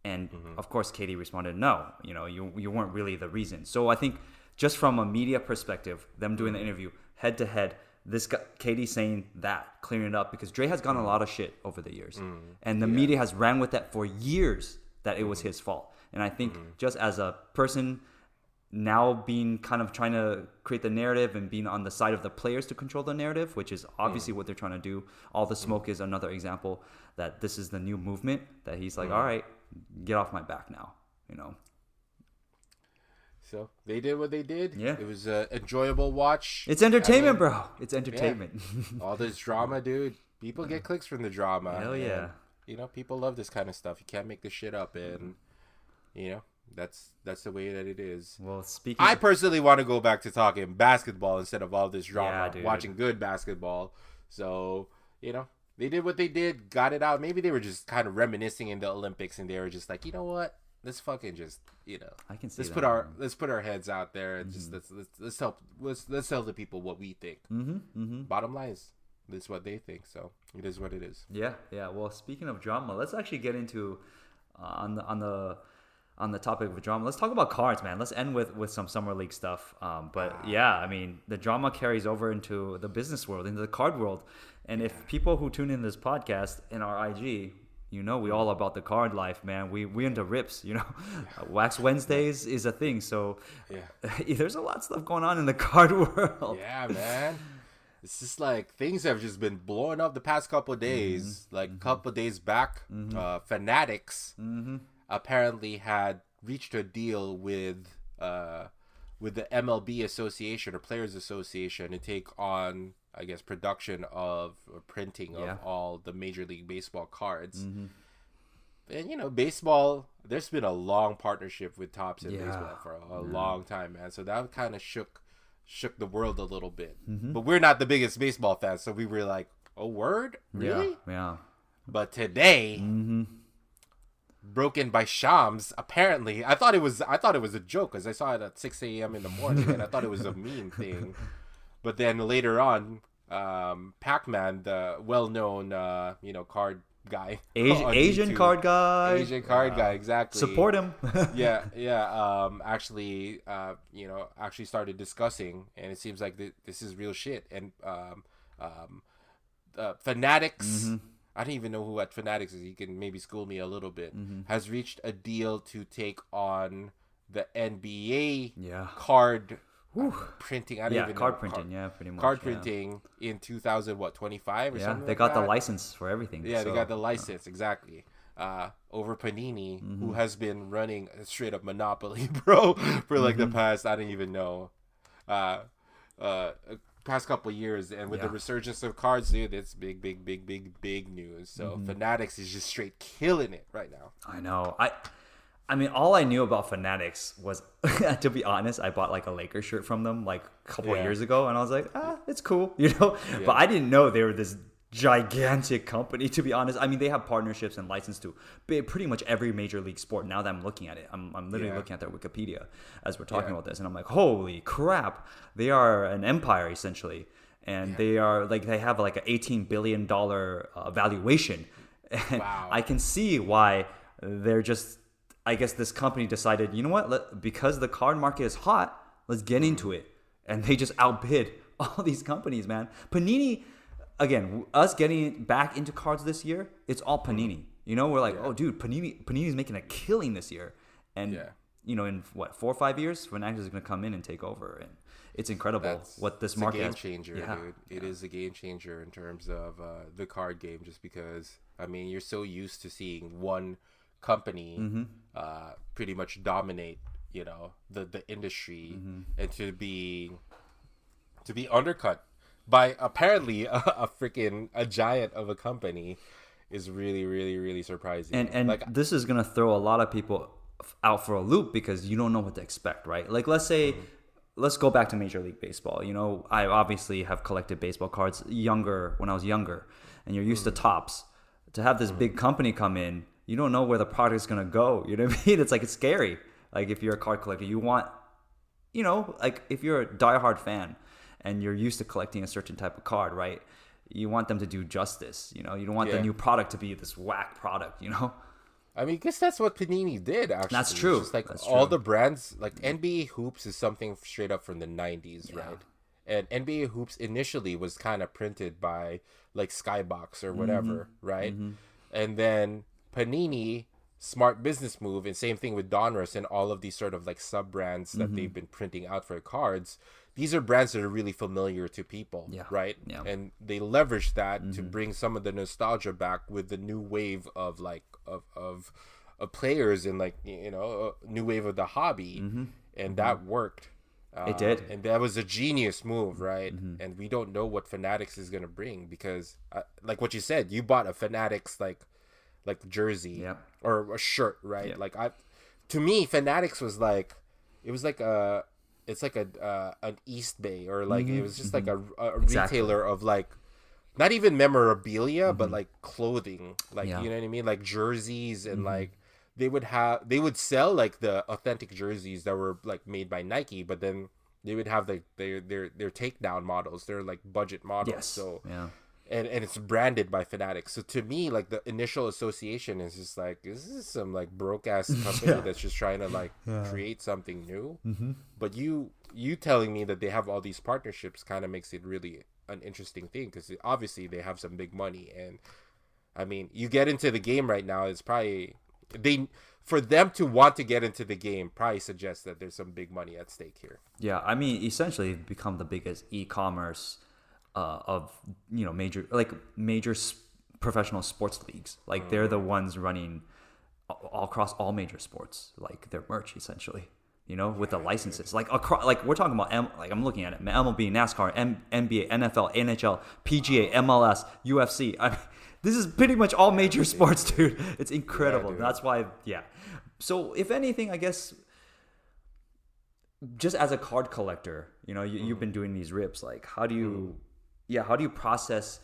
And mm-hmm. of course, KD responded, "No, you know, you you weren't really the reason." So I think just from a media perspective, them doing the interview head to head, this guy, KD saying that, clearing it up because Dre has gotten a mm-hmm. lot of shit over the years, mm-hmm. and the media has ran with that for years that it was his fault. And I think just as a person now being kind of trying to create the narrative and being on the side of the players to control the narrative, which is obviously what they're trying to do. All the smoke is another example that this is the new movement that he's like, all right, get off my back now, you know. So they did what they did. Yeah. It was an enjoyable watch. It's entertainment, bro. It's entertainment. all this drama, dude. People get clicks from the drama. Hell and, yeah. you know, people love this kind of stuff. You can't make this shit up, and you know that's that's the way that it is. well, speaking, I personally want to go back to talking basketball instead of all this drama. dude. watching good basketball. So you know, they did what they did, got it out. Maybe they were just kind of reminiscing in the Olympics, and they were just like, you know what? Let's fucking just you know. I can see Let's put our let's put our heads out there and just let's, let's let's help let's let's tell the people what we think. mm-hmm, mm-hmm. Bottom line is this is what they think. So it is what it is. Yeah, yeah. Well, speaking of drama, let's actually get into uh, on the on the on the topic of drama. Let's talk about cards, man. Let's end with with some summer league stuff. Um, but yeah, I mean, the drama carries over into the business world, into the card world. And if people who tune in this podcast in our IG, you know, we all about the card life, man. We we into rips, you know. Wax Wednesdays is a thing, so Yeah. there's a lot of stuff going on in the card world. Yeah, man. It's just like things have just been blowing up the past couple of days. Mm-hmm. Like a couple of days back, uh, Fanatics Mm-hmm. Apparently had reached a deal with uh, with the MLB Association or Players Association to take on, I guess, production of or printing of all the Major League Baseball cards. Mm-hmm. And you know, baseball. There's been a long partnership with Topps in Yeah. baseball for a, a long time, man. So that kind of shook shook the world a little bit. Mm-hmm. But we're not the biggest baseball fans, so we were like, "A word, really?" Yeah, yeah. But today, Mm-hmm. Broken by Shams. Apparently, I thought it was I thought it was a joke because I saw it at 6 a.m. in the morning, and I thought it was a meme thing. But then later on, um, Pac-Man, the well-known uh, you know card guy, Asian, card guy. Asian card Yeah. guy, exactly. Support him. yeah, yeah. Um, actually, uh, you know, actually started discussing, and it seems like th- this is real shit. And um, um, uh, Fanatics, Mm-hmm. I don't even know who at Fanatics is. He can maybe school me a little bit. Mm-hmm. Has reached a deal to take on the NBA yeah. card uh, printing. I don't Yeah, even card know, printing. yeah, pretty much. Card yeah. printing in 2000, what 25 or Yeah, something. they like got the that? license for everything. Yeah, they got the license exactly. Uh, over Panini, Mm-hmm. who has been running a straight up monopoly, bro, for like Mm-hmm. the past I don't even know, uh, uh, past couple years, and with the resurgence of cards, dude, it's big, big, big, big, big news. So Mm-hmm. Fanatics is just straight killing it right now. I know. I I mean, all I knew about Fanatics was, to be honest, I bought like a Lakers shirt from them like a couple Yeah. years ago, and I was like, ah, it's cool, you know. But I didn't know they were this gigantic company. To be honest, I mean, they have partnerships and license to pretty much every major league sport. Now that I'm looking at it, I'm, I'm literally Yeah. looking at their Wikipedia as we're talking Yeah. about this, and I'm like, holy crap, they are an empire essentially. And they are like they have like an 18 billion dollar uh, valuation, and Wow. I can see why they're just I guess this company decided, you know what? Let, because the card market is hot, let's get into it. And they just outbid all these companies, man. Panini, again, us getting back into cards this year, it's all Panini. You know, we're like, oh, dude, Panini, Panini's making a killing this year. And, Yeah. you know, in what, four or five years, Fanatics is going to come in and take over. And it's incredible That's what this it's market a game changer, Yeah. dude. It is a game changer in terms of uh, the card game, just because I mean you're so used to seeing one company Mm-hmm. uh, pretty much dominate, you know, the the industry, Mm-hmm. and to be to be undercut by apparently a, a freaking a giant of a company is really really really surprising. and and like this is gonna throw a lot of people out for a loop because you don't know what to expect, right? Like let's say, mm-hmm. let's go back to Major League Baseball. You know, I obviously have collected baseball cards younger when I was younger, and you're used to mm-hmm. Topps. To have this mm-hmm. big company come in, you don't know where the product is gonna go. You know what I mean? It's like it's scary. Like if you're a card collector, you want, you know, like if you're a diehard fan and you're used to collecting a certain type of card, right? You want them to do justice. You know, you don't want the new product to be this whack product. You know. I mean, guess that's what Panini did. Actually, That's It's true. just like That's all true. the brands, like NBA hoops, is something straight up from the '90s, right? And NBA hoops initially was kind of printed by like Skybox or whatever, Mm-hmm. right? And then Panini, smart business move, and same thing with Donruss and all of these sort of like sub brands Mm-hmm. that they've been printing out for cards. These are brands that are really familiar to people, Yeah. right? Yeah. Mm-hmm. And they leverage that to bring some of the nostalgia back with the new wave of like of of, of players and like you know a new wave of the hobby, and that worked. Mm-hmm. It did. Um, and that was a genius move, right? Mm-hmm. And we don't know what Fanatics is gonna bring because, uh, like what you said, you bought a Fanatics like like jersey Yeah. or a shirt, right? Yeah. Like I, to me, Fanatics was like, it was like a, it's like a uh, an East Bay or like it was just like a, a Mm-hmm. Exactly. retailer of like, not even memorabilia, but like clothing, like Mm-hmm. Yeah. you know what I mean, like jerseys and like they would have they would sell like the authentic jerseys that were like made by Nike, but then they would have like their their their takedown models, they're like budget models, Yes. so yeah. And and it's branded by Fanatics. So to me, like the initial association is just like this is some like broke ass company Yeah. that's just trying to like create something new. Mm-hmm. But you you telling me that they have all these partnerships kind of makes it really an interesting thing because obviously they have some big money and I mean you get into the game right now it's probably they for them to want to get into the game probably suggests that there's some big money at stake here. Yeah, I mean, essentially become the biggest e-commerce uh, of you know major like major s- professional sports leagues. Like they're the ones running all, across all major sports, like their merch essentially. You know, with the licenses, like across, like we're talking about, M, like I'm looking at it, MLB, NASCAR, M, NBA, NFL, NHL, PGA, MLS, UFC. I mean, this is pretty much all major sports, dude. It's incredible. dude. That's why, yeah. So if anything, I guess just as a card collector, you know, you, you've been doing these rips. Like, how do you, yeah, how do you process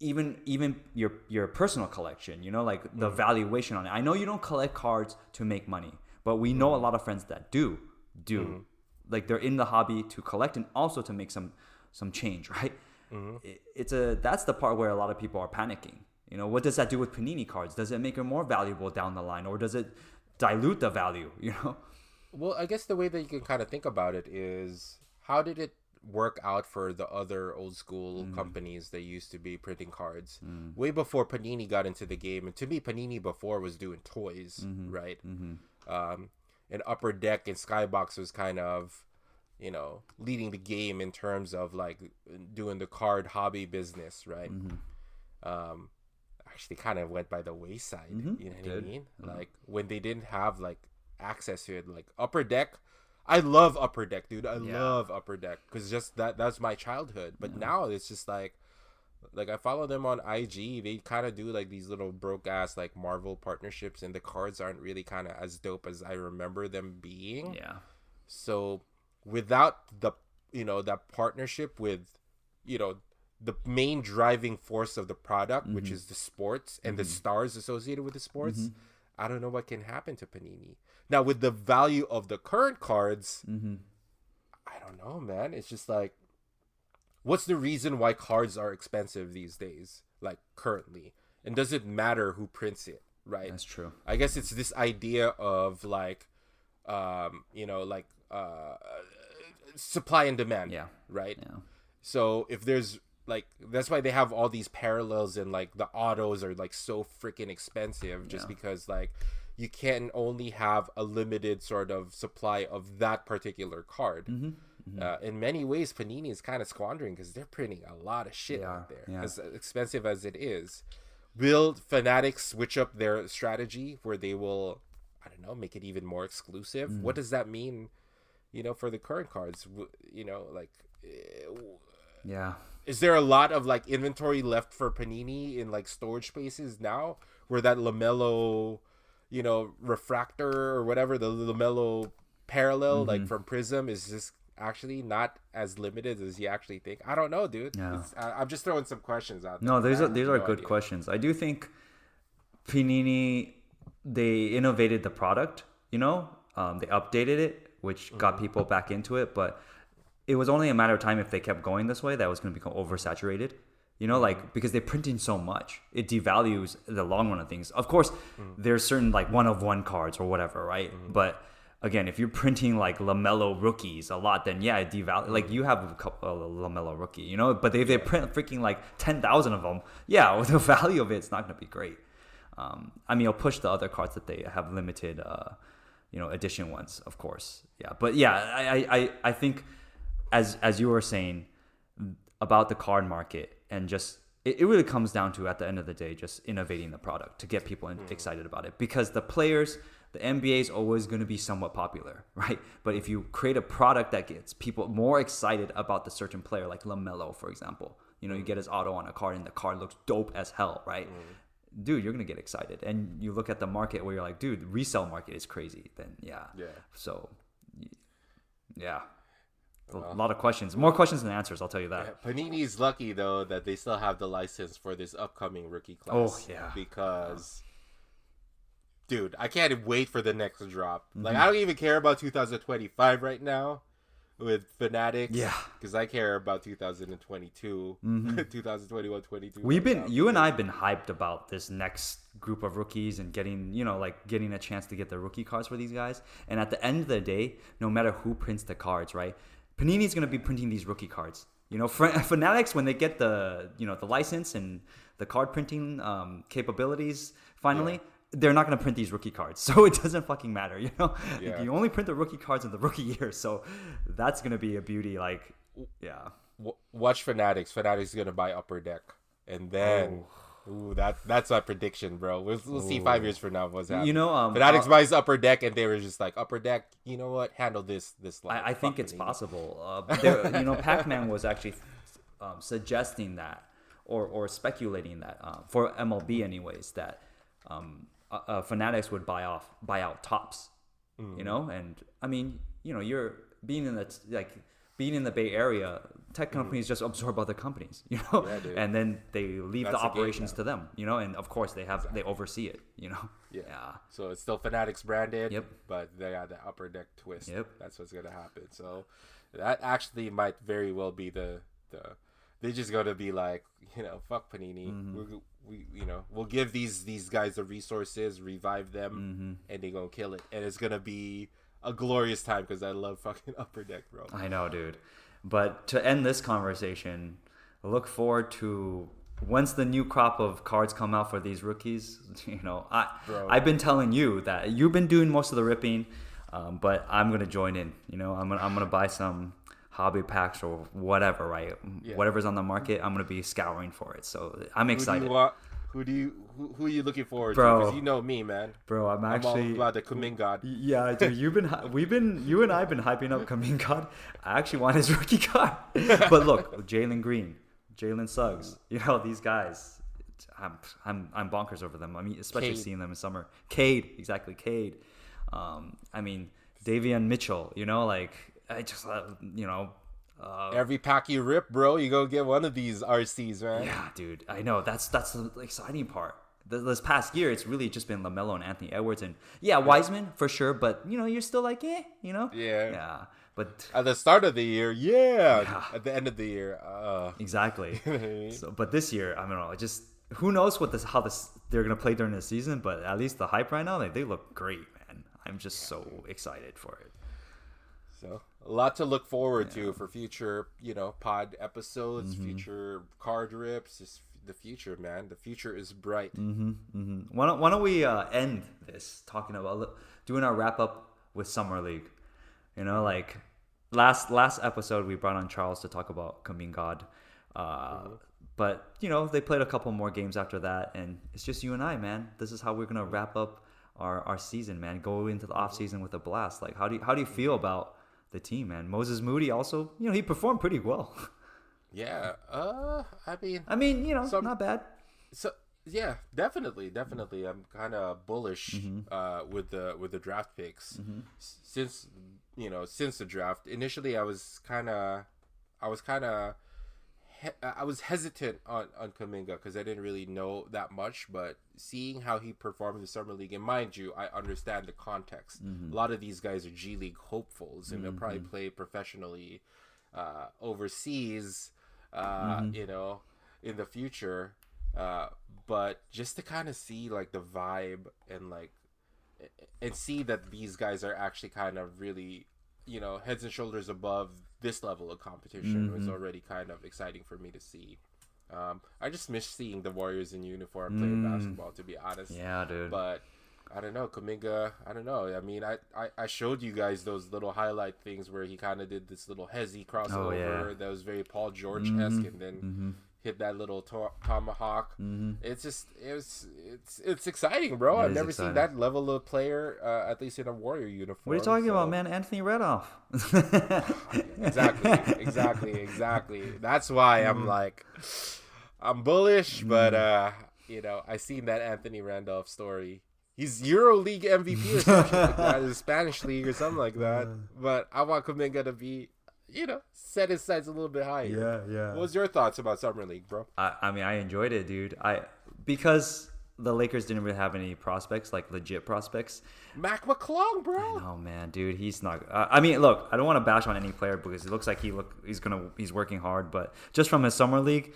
even even your your personal collection? You know, like the mm. valuation on it. I know you don't collect cards to make money, but we know a mm. lot of friends that do do. Mm-hmm. Like they're in the hobby to collect and also to make some some change, right? Mm-hmm. It- it's a that's the part where a lot of people are panicking. You know, what does that do with Panini cards? Does it make it more valuable down the line, or does it dilute the value? You know. Well, I guess the way that you can kind of think about it is how did it work out for the other old school mm. companies that used to be printing cards mm. way before Panini got into the game? And to me, Panini before was doing toys, mm-hmm. right? Mm-hmm. Um, and Upper Deck and Skybox was kind of, you know, leading the game in terms of like doing the card hobby business, right? Mm-hmm. Um, actually, kind of went by the wayside. You know what I Did. mean? Like when they didn't have like access to it, like Upper Deck. I love Upper Deck, dude. I Yeah. love Upper Deck because just that that's my childhood. But now it's just like, like I follow them on IG. They kind of do like these little broke ass like Marvel partnerships, and the cards aren't really kind of as dope as I remember them being. Yeah. So without the you know that partnership with you know the main driving force of the product, which mm-hmm. is the sports and the mm-hmm. stars associated with the sports, mm-hmm. I don't know what can happen to Panini. Now with the value of the current cards, I don't know, man. It's just like what's the reason why cards are expensive these days, like currently? And does it matter who prints it, right? That's true. I guess it's this idea of like, um, you know, like uh, supply and demand. Yeah. Right. Yeah. So if there's like, that's why they have all these parallels and like the autos are like so freaking expensive just Yeah. because like you can only have a limited sort of supply of that particular card. Mm-hmm. Uh, in many ways, Panini is kind of squandering because they're printing a lot of shit They out there, yeah. as expensive as it is. Will Fanatics switch up their strategy where they will, I don't know, make it even more exclusive? Mm. What does that mean, you know, for the current cards? You know, like, eh, Yeah. is there a lot of like inventory left for Panini in like storage spaces now where that LaMelo, you know, refractor or whatever the LaMelo parallel Mm-hmm. like from Prizm is just actually not as limited as you actually think. I don't know, dude. Yeah. I, I'm just throwing some questions out. There. No, these I are these are no good idea. questions. I do think Panini they innovated the product. You know, um, they updated it, which Mm-hmm. got people back into it. But it was only a matter of time if they kept going this way that was going to become oversaturated. You know, Mm-hmm. like because they're printing so much, it devalues the long run of things. Of course, Mm. there's certain like one of one cards or whatever, right? Mm-hmm. But again, if you're printing like LaMelo rookies a lot, then yeah, it devalues. Like you have a couple of LaMelo rookie, you know. But if they print freaking like ten thousand of them, yeah, the value of it's not gonna be great. Um, I mean, it'll push the other cards that they have limited, uh, you know, edition ones, of course. Yeah, but yeah, I, I, I, I think as as you were saying about the card market and just it, it really comes down to at the end of the day just innovating the product to get people in, mm. excited about it because the players the NBA is always going to be somewhat popular, right? But if you create a product that gets people more excited about the certain player, like LaMelo, for example, you know, you mm. get his auto on a card and the card looks dope as hell, right? Mm. Dude, you're gonna get excited, and you look at the market where you're like, dude, the resale market is crazy. Then yeah, Yeah. So yeah, a lot of questions, more questions than answers. I'll tell you that. Panini's lucky though that they still have the license for this upcoming rookie class. Oh, yeah. because dude, I can't wait for the next drop. Like Mm-hmm. I don't even care about 2025 right now. with Fanatics. Yeah. because I care about 2022, 2021, 22. Mm-hmm. We've right been now. you and I've been hyped about this next group of rookies and getting you know like getting a chance to get the rookie cards for these guys. And at the end of the day, no matter who prints the cards, right? Panini's gonna be printing these rookie cards. You know, Fanatics when they get the you know the license and the card printing um, capabilities finally. They're not going to print these rookie cards, so it doesn't fucking matter, you know. Yeah. You only print the rookie cards in the rookie year, so that's going to be a beauty. Like, yeah, watch Fanatics. Fanatics is gonna buy Upper Deck, and then. Ooh, that that's my prediction, bro. We'll, we'll see five years from now what's happening. You know, um, Fanatics uh, buys Upper Deck, and they were just like Upper Deck. You know what? Handle this. This. I, I think it's possible. Uh, there, you know, Pac-Man was actually um, suggesting that, or or speculating that um, for MLB, anyways, that um, uh, uh, Fanatics would buy off, buy out Topps. Mm. You know, and I mean, you know, you're being in the like being in the Bay Area, tech companies just absorb other companies. You know. Yeah, and then they leave That's the operations to them. You know, and of course they have they oversee it. You know, Yeah. yeah. So it's still Fanatics branded. Yep. But they got the upper deck twist. Yep. That's what's gonna happen. So that actually might very well be the the they're just gonna be like you know fuck Panini. Mm-hmm. We're, we you know we'll give these these guys the resources, revive them, Mm-hmm. and they're gonna kill it. And it's gonna be a glorious time because I love fucking upper deck, bro. I know, dude. But to end this conversation, look forward to once the new crop of cards come out for these rookies. You know, I Bro. I've been telling you that you've been doing most of the ripping, um, but I'm gonna join in. You know, I'm gonna I'm gonna buy some hobby packs or whatever, right? Yeah. Whatever's on the market, I'm gonna be scouring for it. So I'm excited? Who do you who, who are you looking forward Bro. to? Because you know me, man. bro. I'm I'm actually all about the Kuminga. Yeah, dude, you've been we've been you and I've been hyping up Kuminga. I actually want his rookie card, but look, Jalen Green, Jalen Suggs, you know these guys. I'm I'm I'm bonkers over them. I mean, especially Cade. seeing them in summer. Cade, exactly, Cade. Um, I mean, Davion Mitchell. You know, like I just uh, you know. Uh, Every pack you rip, bro, you go get one of these RCs, right? yeah, dude, I know that's that's the exciting part. This past year, it's really just been LaMelo and Anthony Edwards, and yeah, Wiseman for sure. But you know, you're still like, eh, you know, Yeah. yeah. But At the start of the year, yeah. Yeah. At the end of the year, uh, exactly. you know what I mean? so, but this year, I don't know. Just who knows what this how this they're gonna play during the season. But at least the hype right now, they they look great, man. I'm just so excited for it. So a lot to look forward to for future, you know, pod episodes, Mm-hmm. future card rips. Just the future, man. The future is bright. hmm Why don't Why don't we uh, end this talking about doing our wrap up with summer league? You know, like last last episode we brought on Charles to talk about Kuminga, uh, but you know they played a couple more games after that, and it's just you and I, man. This is how we're gonna wrap up our, our season, man. Go into the off season with a blast. Like, how do you, how do you feel about the team, man? Moses Moody also, you know, he performed pretty well. Yeah. Uh, I mean, I mean, you know, Some- not bad. so yeah, definitely, definitely. I'm kind of bullish Mm-hmm. uh, with the with the draft picks S- since you know since the draft. Initially, I was kind of, I was kind of. He- I was hesitant on on Kuminga because I didn't really know that much, but seeing how he performed in the summer league, and mind you, I understand the context. A lot of these guys are G League hopefuls, and they'll probably play professionally uh, overseas, uh, you know, in the future. Uh, but just to kind of see like the vibe and like and see that these guys are actually kind of really you know heads and shoulders above this level of competition was already kind of exciting for me to see um, i just miss seeing the warriors in uniform playing basketball to be honest Yeah, dude. but I don't know, Kuminga. I don't know. I mean, I, I, I showed you guys those little highlight things where he kind of did this little hesi crossover Oh, yeah. Mm-hmm. that was very Paul George esque, and then hit that little to- tomahawk. It's just it was it's it's exciting, bro. It I've never exciting. seen that level of player, uh, at least in a Warrior uniform. what are you talking so- about, man? Anthony Redoff. Exactly, exactly, exactly. That's why Mm-hmm. I'm like, I'm bullish, but uh, you know, I seen that Anthony Randolph story. He's EuroLeague MVP or something like that, in Spanish league or something like that. But I want Kuminga to be, you know, set his sights a little bit higher. yeah. Yeah. What was your thoughts about summer league, bro? I, I mean, I enjoyed it, dude. I because the Lakers didn't really have any prospects, like legit prospects. Mac McClung, bro. Oh man, dude, he's not. Uh, I mean, look, I don't want to bash on any player because it looks like he look he's gonna he's working hard, but just from his summer league,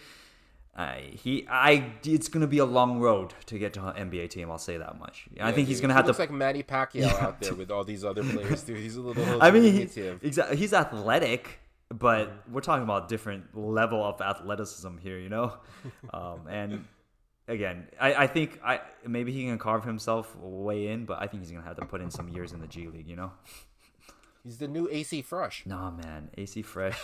I he I it's gonna be a long road to get to an NBA team. I'll say that much. I think he's gonna have looks to. Looks like Manny Pacquiao out there with all these other players, dude. He's a little. I mean, he, exactly. He's athletic, but we're talking about different level of athleticism here, you know. Um, and again, I, I think I maybe he can carve himself way in, but I think he's gonna have to put in some years in the G League, you know. He's the new AC Fresh. Nah, man, AC Fresh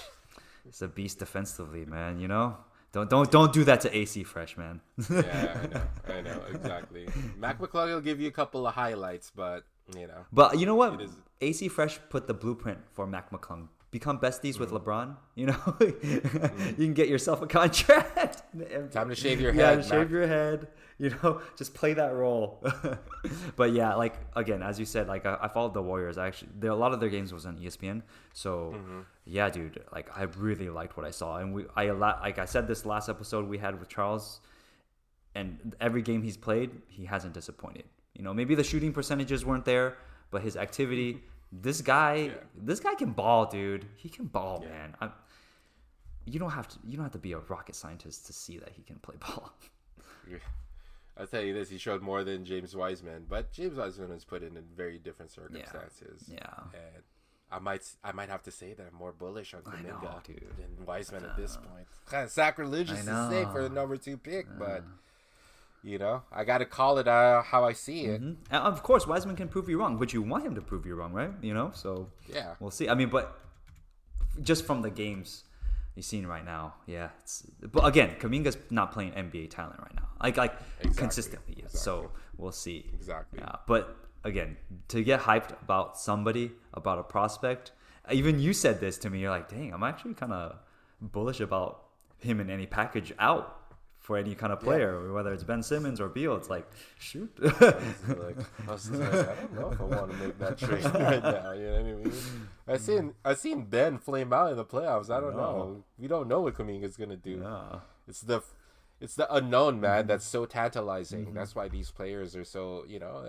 is a beast defensively, man. You know. Don't don't don't do that to AC Fresh, man. yeah, I know, I know exactly. Mac McClung will give you a couple of highlights, but you know, But you know what? Is- AC Fresh put the blueprint for Mac McClung. Become besties with Mm-hmm. LeBron. You know, you can get yourself a contract. Time to shave your head. yeah, shave Mac. your head. You know, just play that role. but yeah, like again, as you said, like I, I followed the Warriors. I actually, there a lot of their games was on ESPN. So Mm-hmm. yeah, dude, like I really liked what I saw, and we, I like I said this last episode we had with Charles, and every game he's played, he hasn't disappointed. You know, maybe the shooting percentages weren't there, but his activity. This guy, Yeah. this guy can ball, dude. He can ball, Yeah. man. I'm, you don't have to. You don't have to be a rocket scientist to see that he can play ball. I'll tell you this: he showed more than James Wiseman, but James Wiseman was put in, in very different circumstances. Yeah. and I might, I might have to say that I'm more bullish on know, than Wiseman at this point. Kind of sacrilegious to say for the number two pick, but you know, I got to call it uh, how I see it. Mhm. Of course, Wiseman can prove you wrong, but you want him to prove you wrong, right? You know, so Yeah, we'll see. I mean, but just from the games you've seen right now, yeah. It's, but again, Kuminga's not playing NBA talent right now, like like Exactly, consistently. Yeah. So we'll see. exactly. Yeah, but again, to get hyped about somebody, about a prospect, even you said this to me. You're like, dang, I'm actually kind of bullish about him in any package out for any kind of player, whether it's Ben Simmons or Beal. It's like, shoot. like, I was like, I don't know if I want to make that trade right now. You know what I mean? I hmm. seen I seen Ben flame out in the playoffs. I don't know. know. We don't know what Kuminga's gonna do. yeah. It's the it's the unknown, man. Hmm. That's so tantalizing. Mm-hmm. That's why these players are so you know,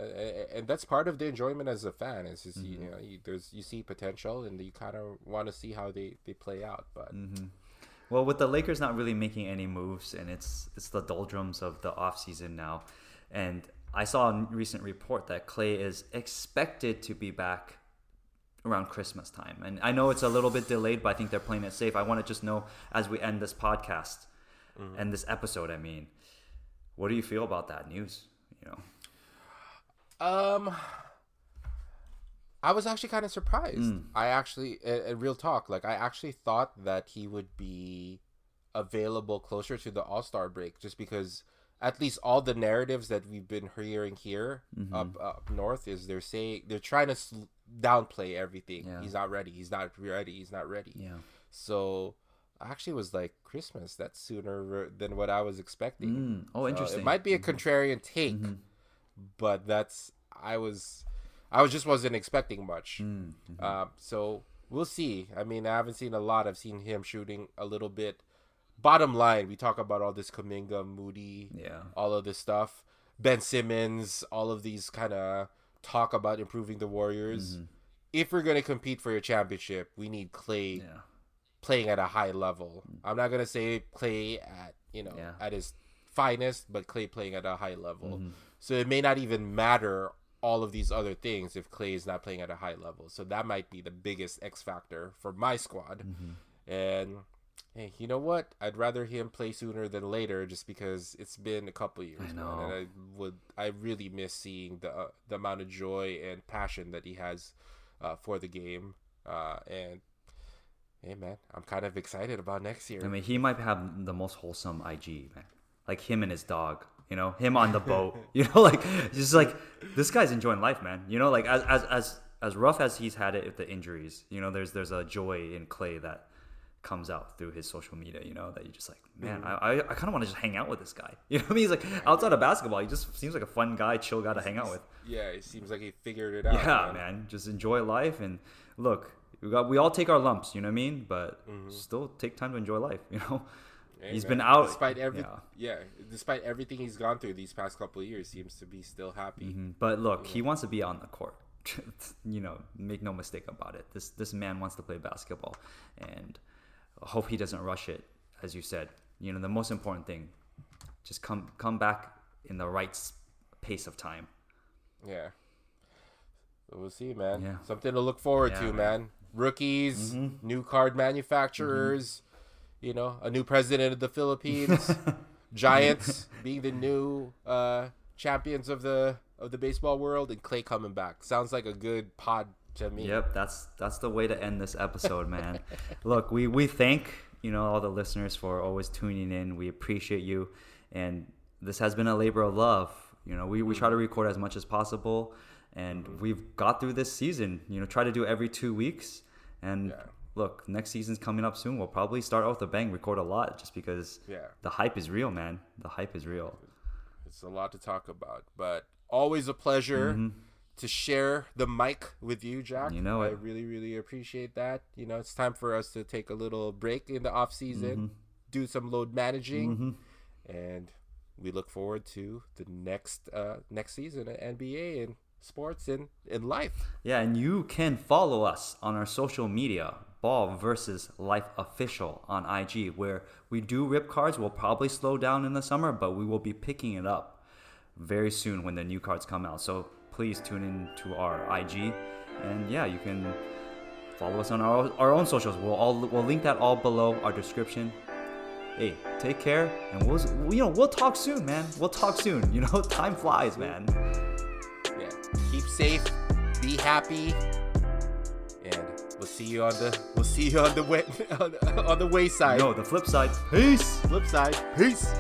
and that's part of the enjoyment as a fan. Is just you mm-hmm. know, you, there's you see potential and you kind of want to see how they they play out. But mm-hmm. Well, with the Lakers not really making any moves, and it's it's the doldrums of the offseason now, and I saw a recent report that Clay is expected to be back around Christmas time, and I know it's a little bit delayed, but I think they're playing it safe. I want to just know as we end this podcast and this episode, I mean, what do you feel about that news? You know, Um, I was actually kind of surprised. I actually, a, a real talk, like I actually thought that he would be available closer to the All Star break, just because at least all the narratives that we've been hearing here up up north is they're saying they're trying to sl- downplay everything. Yeah. He's not ready. He's not ready. He's not ready. yeah, So. I actually was like Christmas. That's sooner than what I was expecting. mm. oh, So interesting. it might be a contrarian take, Mhm. but that's I was I was just wasn't expecting much. Mm, mhm. Um, so we'll see. I mean, I haven't seen a lot. I've seen him shooting a little bit. Bottom line, we talk about all this Kuminga, Moody, yeah, all of this stuff. Ben Simmons, all of these kind of talk about improving the Warriors. Mhm. If we're gonna compete for your championship, we need Clay yeah, playing at a high level. I'm not gonna say Clay at you know Yeah. at his finest, but Clay playing at a high level. Mhm. So it may not even matter all of these other things if Clay is not playing at a high level. So that might be the biggest X factor for my squad. Mhm. And hey, you know what? I'd rather him play sooner than later, just because it's been a couple years. I man, know. and I would, I really miss seeing the uh, the amount of joy and passion that he has uh, for the game. Uh, and hey, man, I'm kind of excited about next year. I mean, he might have the most wholesome IG, man. Like him and his dog. You know, him on the boat. You know, like just like this guy's enjoying life, man. You know, like as as as as rough as he's had it with the injuries, you know, there's there's a joy in Clay that comes out through his social media. You know, that you just like, man, I I, I kind of want to just hang out with this guy. You know what I mean? He's like outside of basketball, he just seems like a fun guy, chill guy to hang out with. yeah, it seems like he figured it out. Yeah, man. Just enjoy life and look. We got we all take our lumps, you know what I mean? But Mm-hmm. still take time to enjoy life, you know. Hey, He's man, been out. despite every yeah. yeah. despite everything he's gone through these past couple of years, seems to be still happy. Mhm. But look, he wants to be on the court. you know, make no mistake about it. This this man wants to play basketball, and I hope he doesn't rush it. As you said, you know, the most important thing, just come come back in the right pace of time. Yeah. So we'll see, man. Yeah. Something to look forward Yeah, to, man. man. Rookies, Mm-hmm. new card manufacturers, you know, a new president of the Philippines, Giants being the new uh, champions of the of the baseball world, and Clay coming back. Sounds like a good pod to me. Yep, that's that's the way to end this episode, man. Look, we we thank you know all the listeners for always tuning in. We appreciate you, and this has been a labor of love. You know, we, we try to record as much as possible, and we've got through this season. You know, try to do every two weeks, and Yeah. Look, next season's coming up soon. We'll probably start with a bang, record a lot, just because Yeah. the hype is real, man. The hype is real. It's a lot to talk about, but always a pleasure to share the mic with you, Jack. Mm-hmm. You know I it. really, really appreciate that. You know, it's time for us to take a little break in the off season, Mm-hmm. do some load managing, and we look forward to the next uh, next season at NBA and sports and in life. Yeah, and you can follow us on our social media, Ball versus Life Official on IG, where we do rip cards. We'll probably slow down in the summer, but we will be picking it up very soon when the new cards come out. So please tune in to our IG, and yeah, you can follow us on our, our own socials. We'll all we'll link that all below our description. Hey, take care, and we'll you know we'll talk soon, man. We'll talk soon. You know, time flies, man. Yeah, keep safe, be happy, see you on the we'll see you on the way on, on the wayside. No, the flip side. Peace. Flip side. Peace.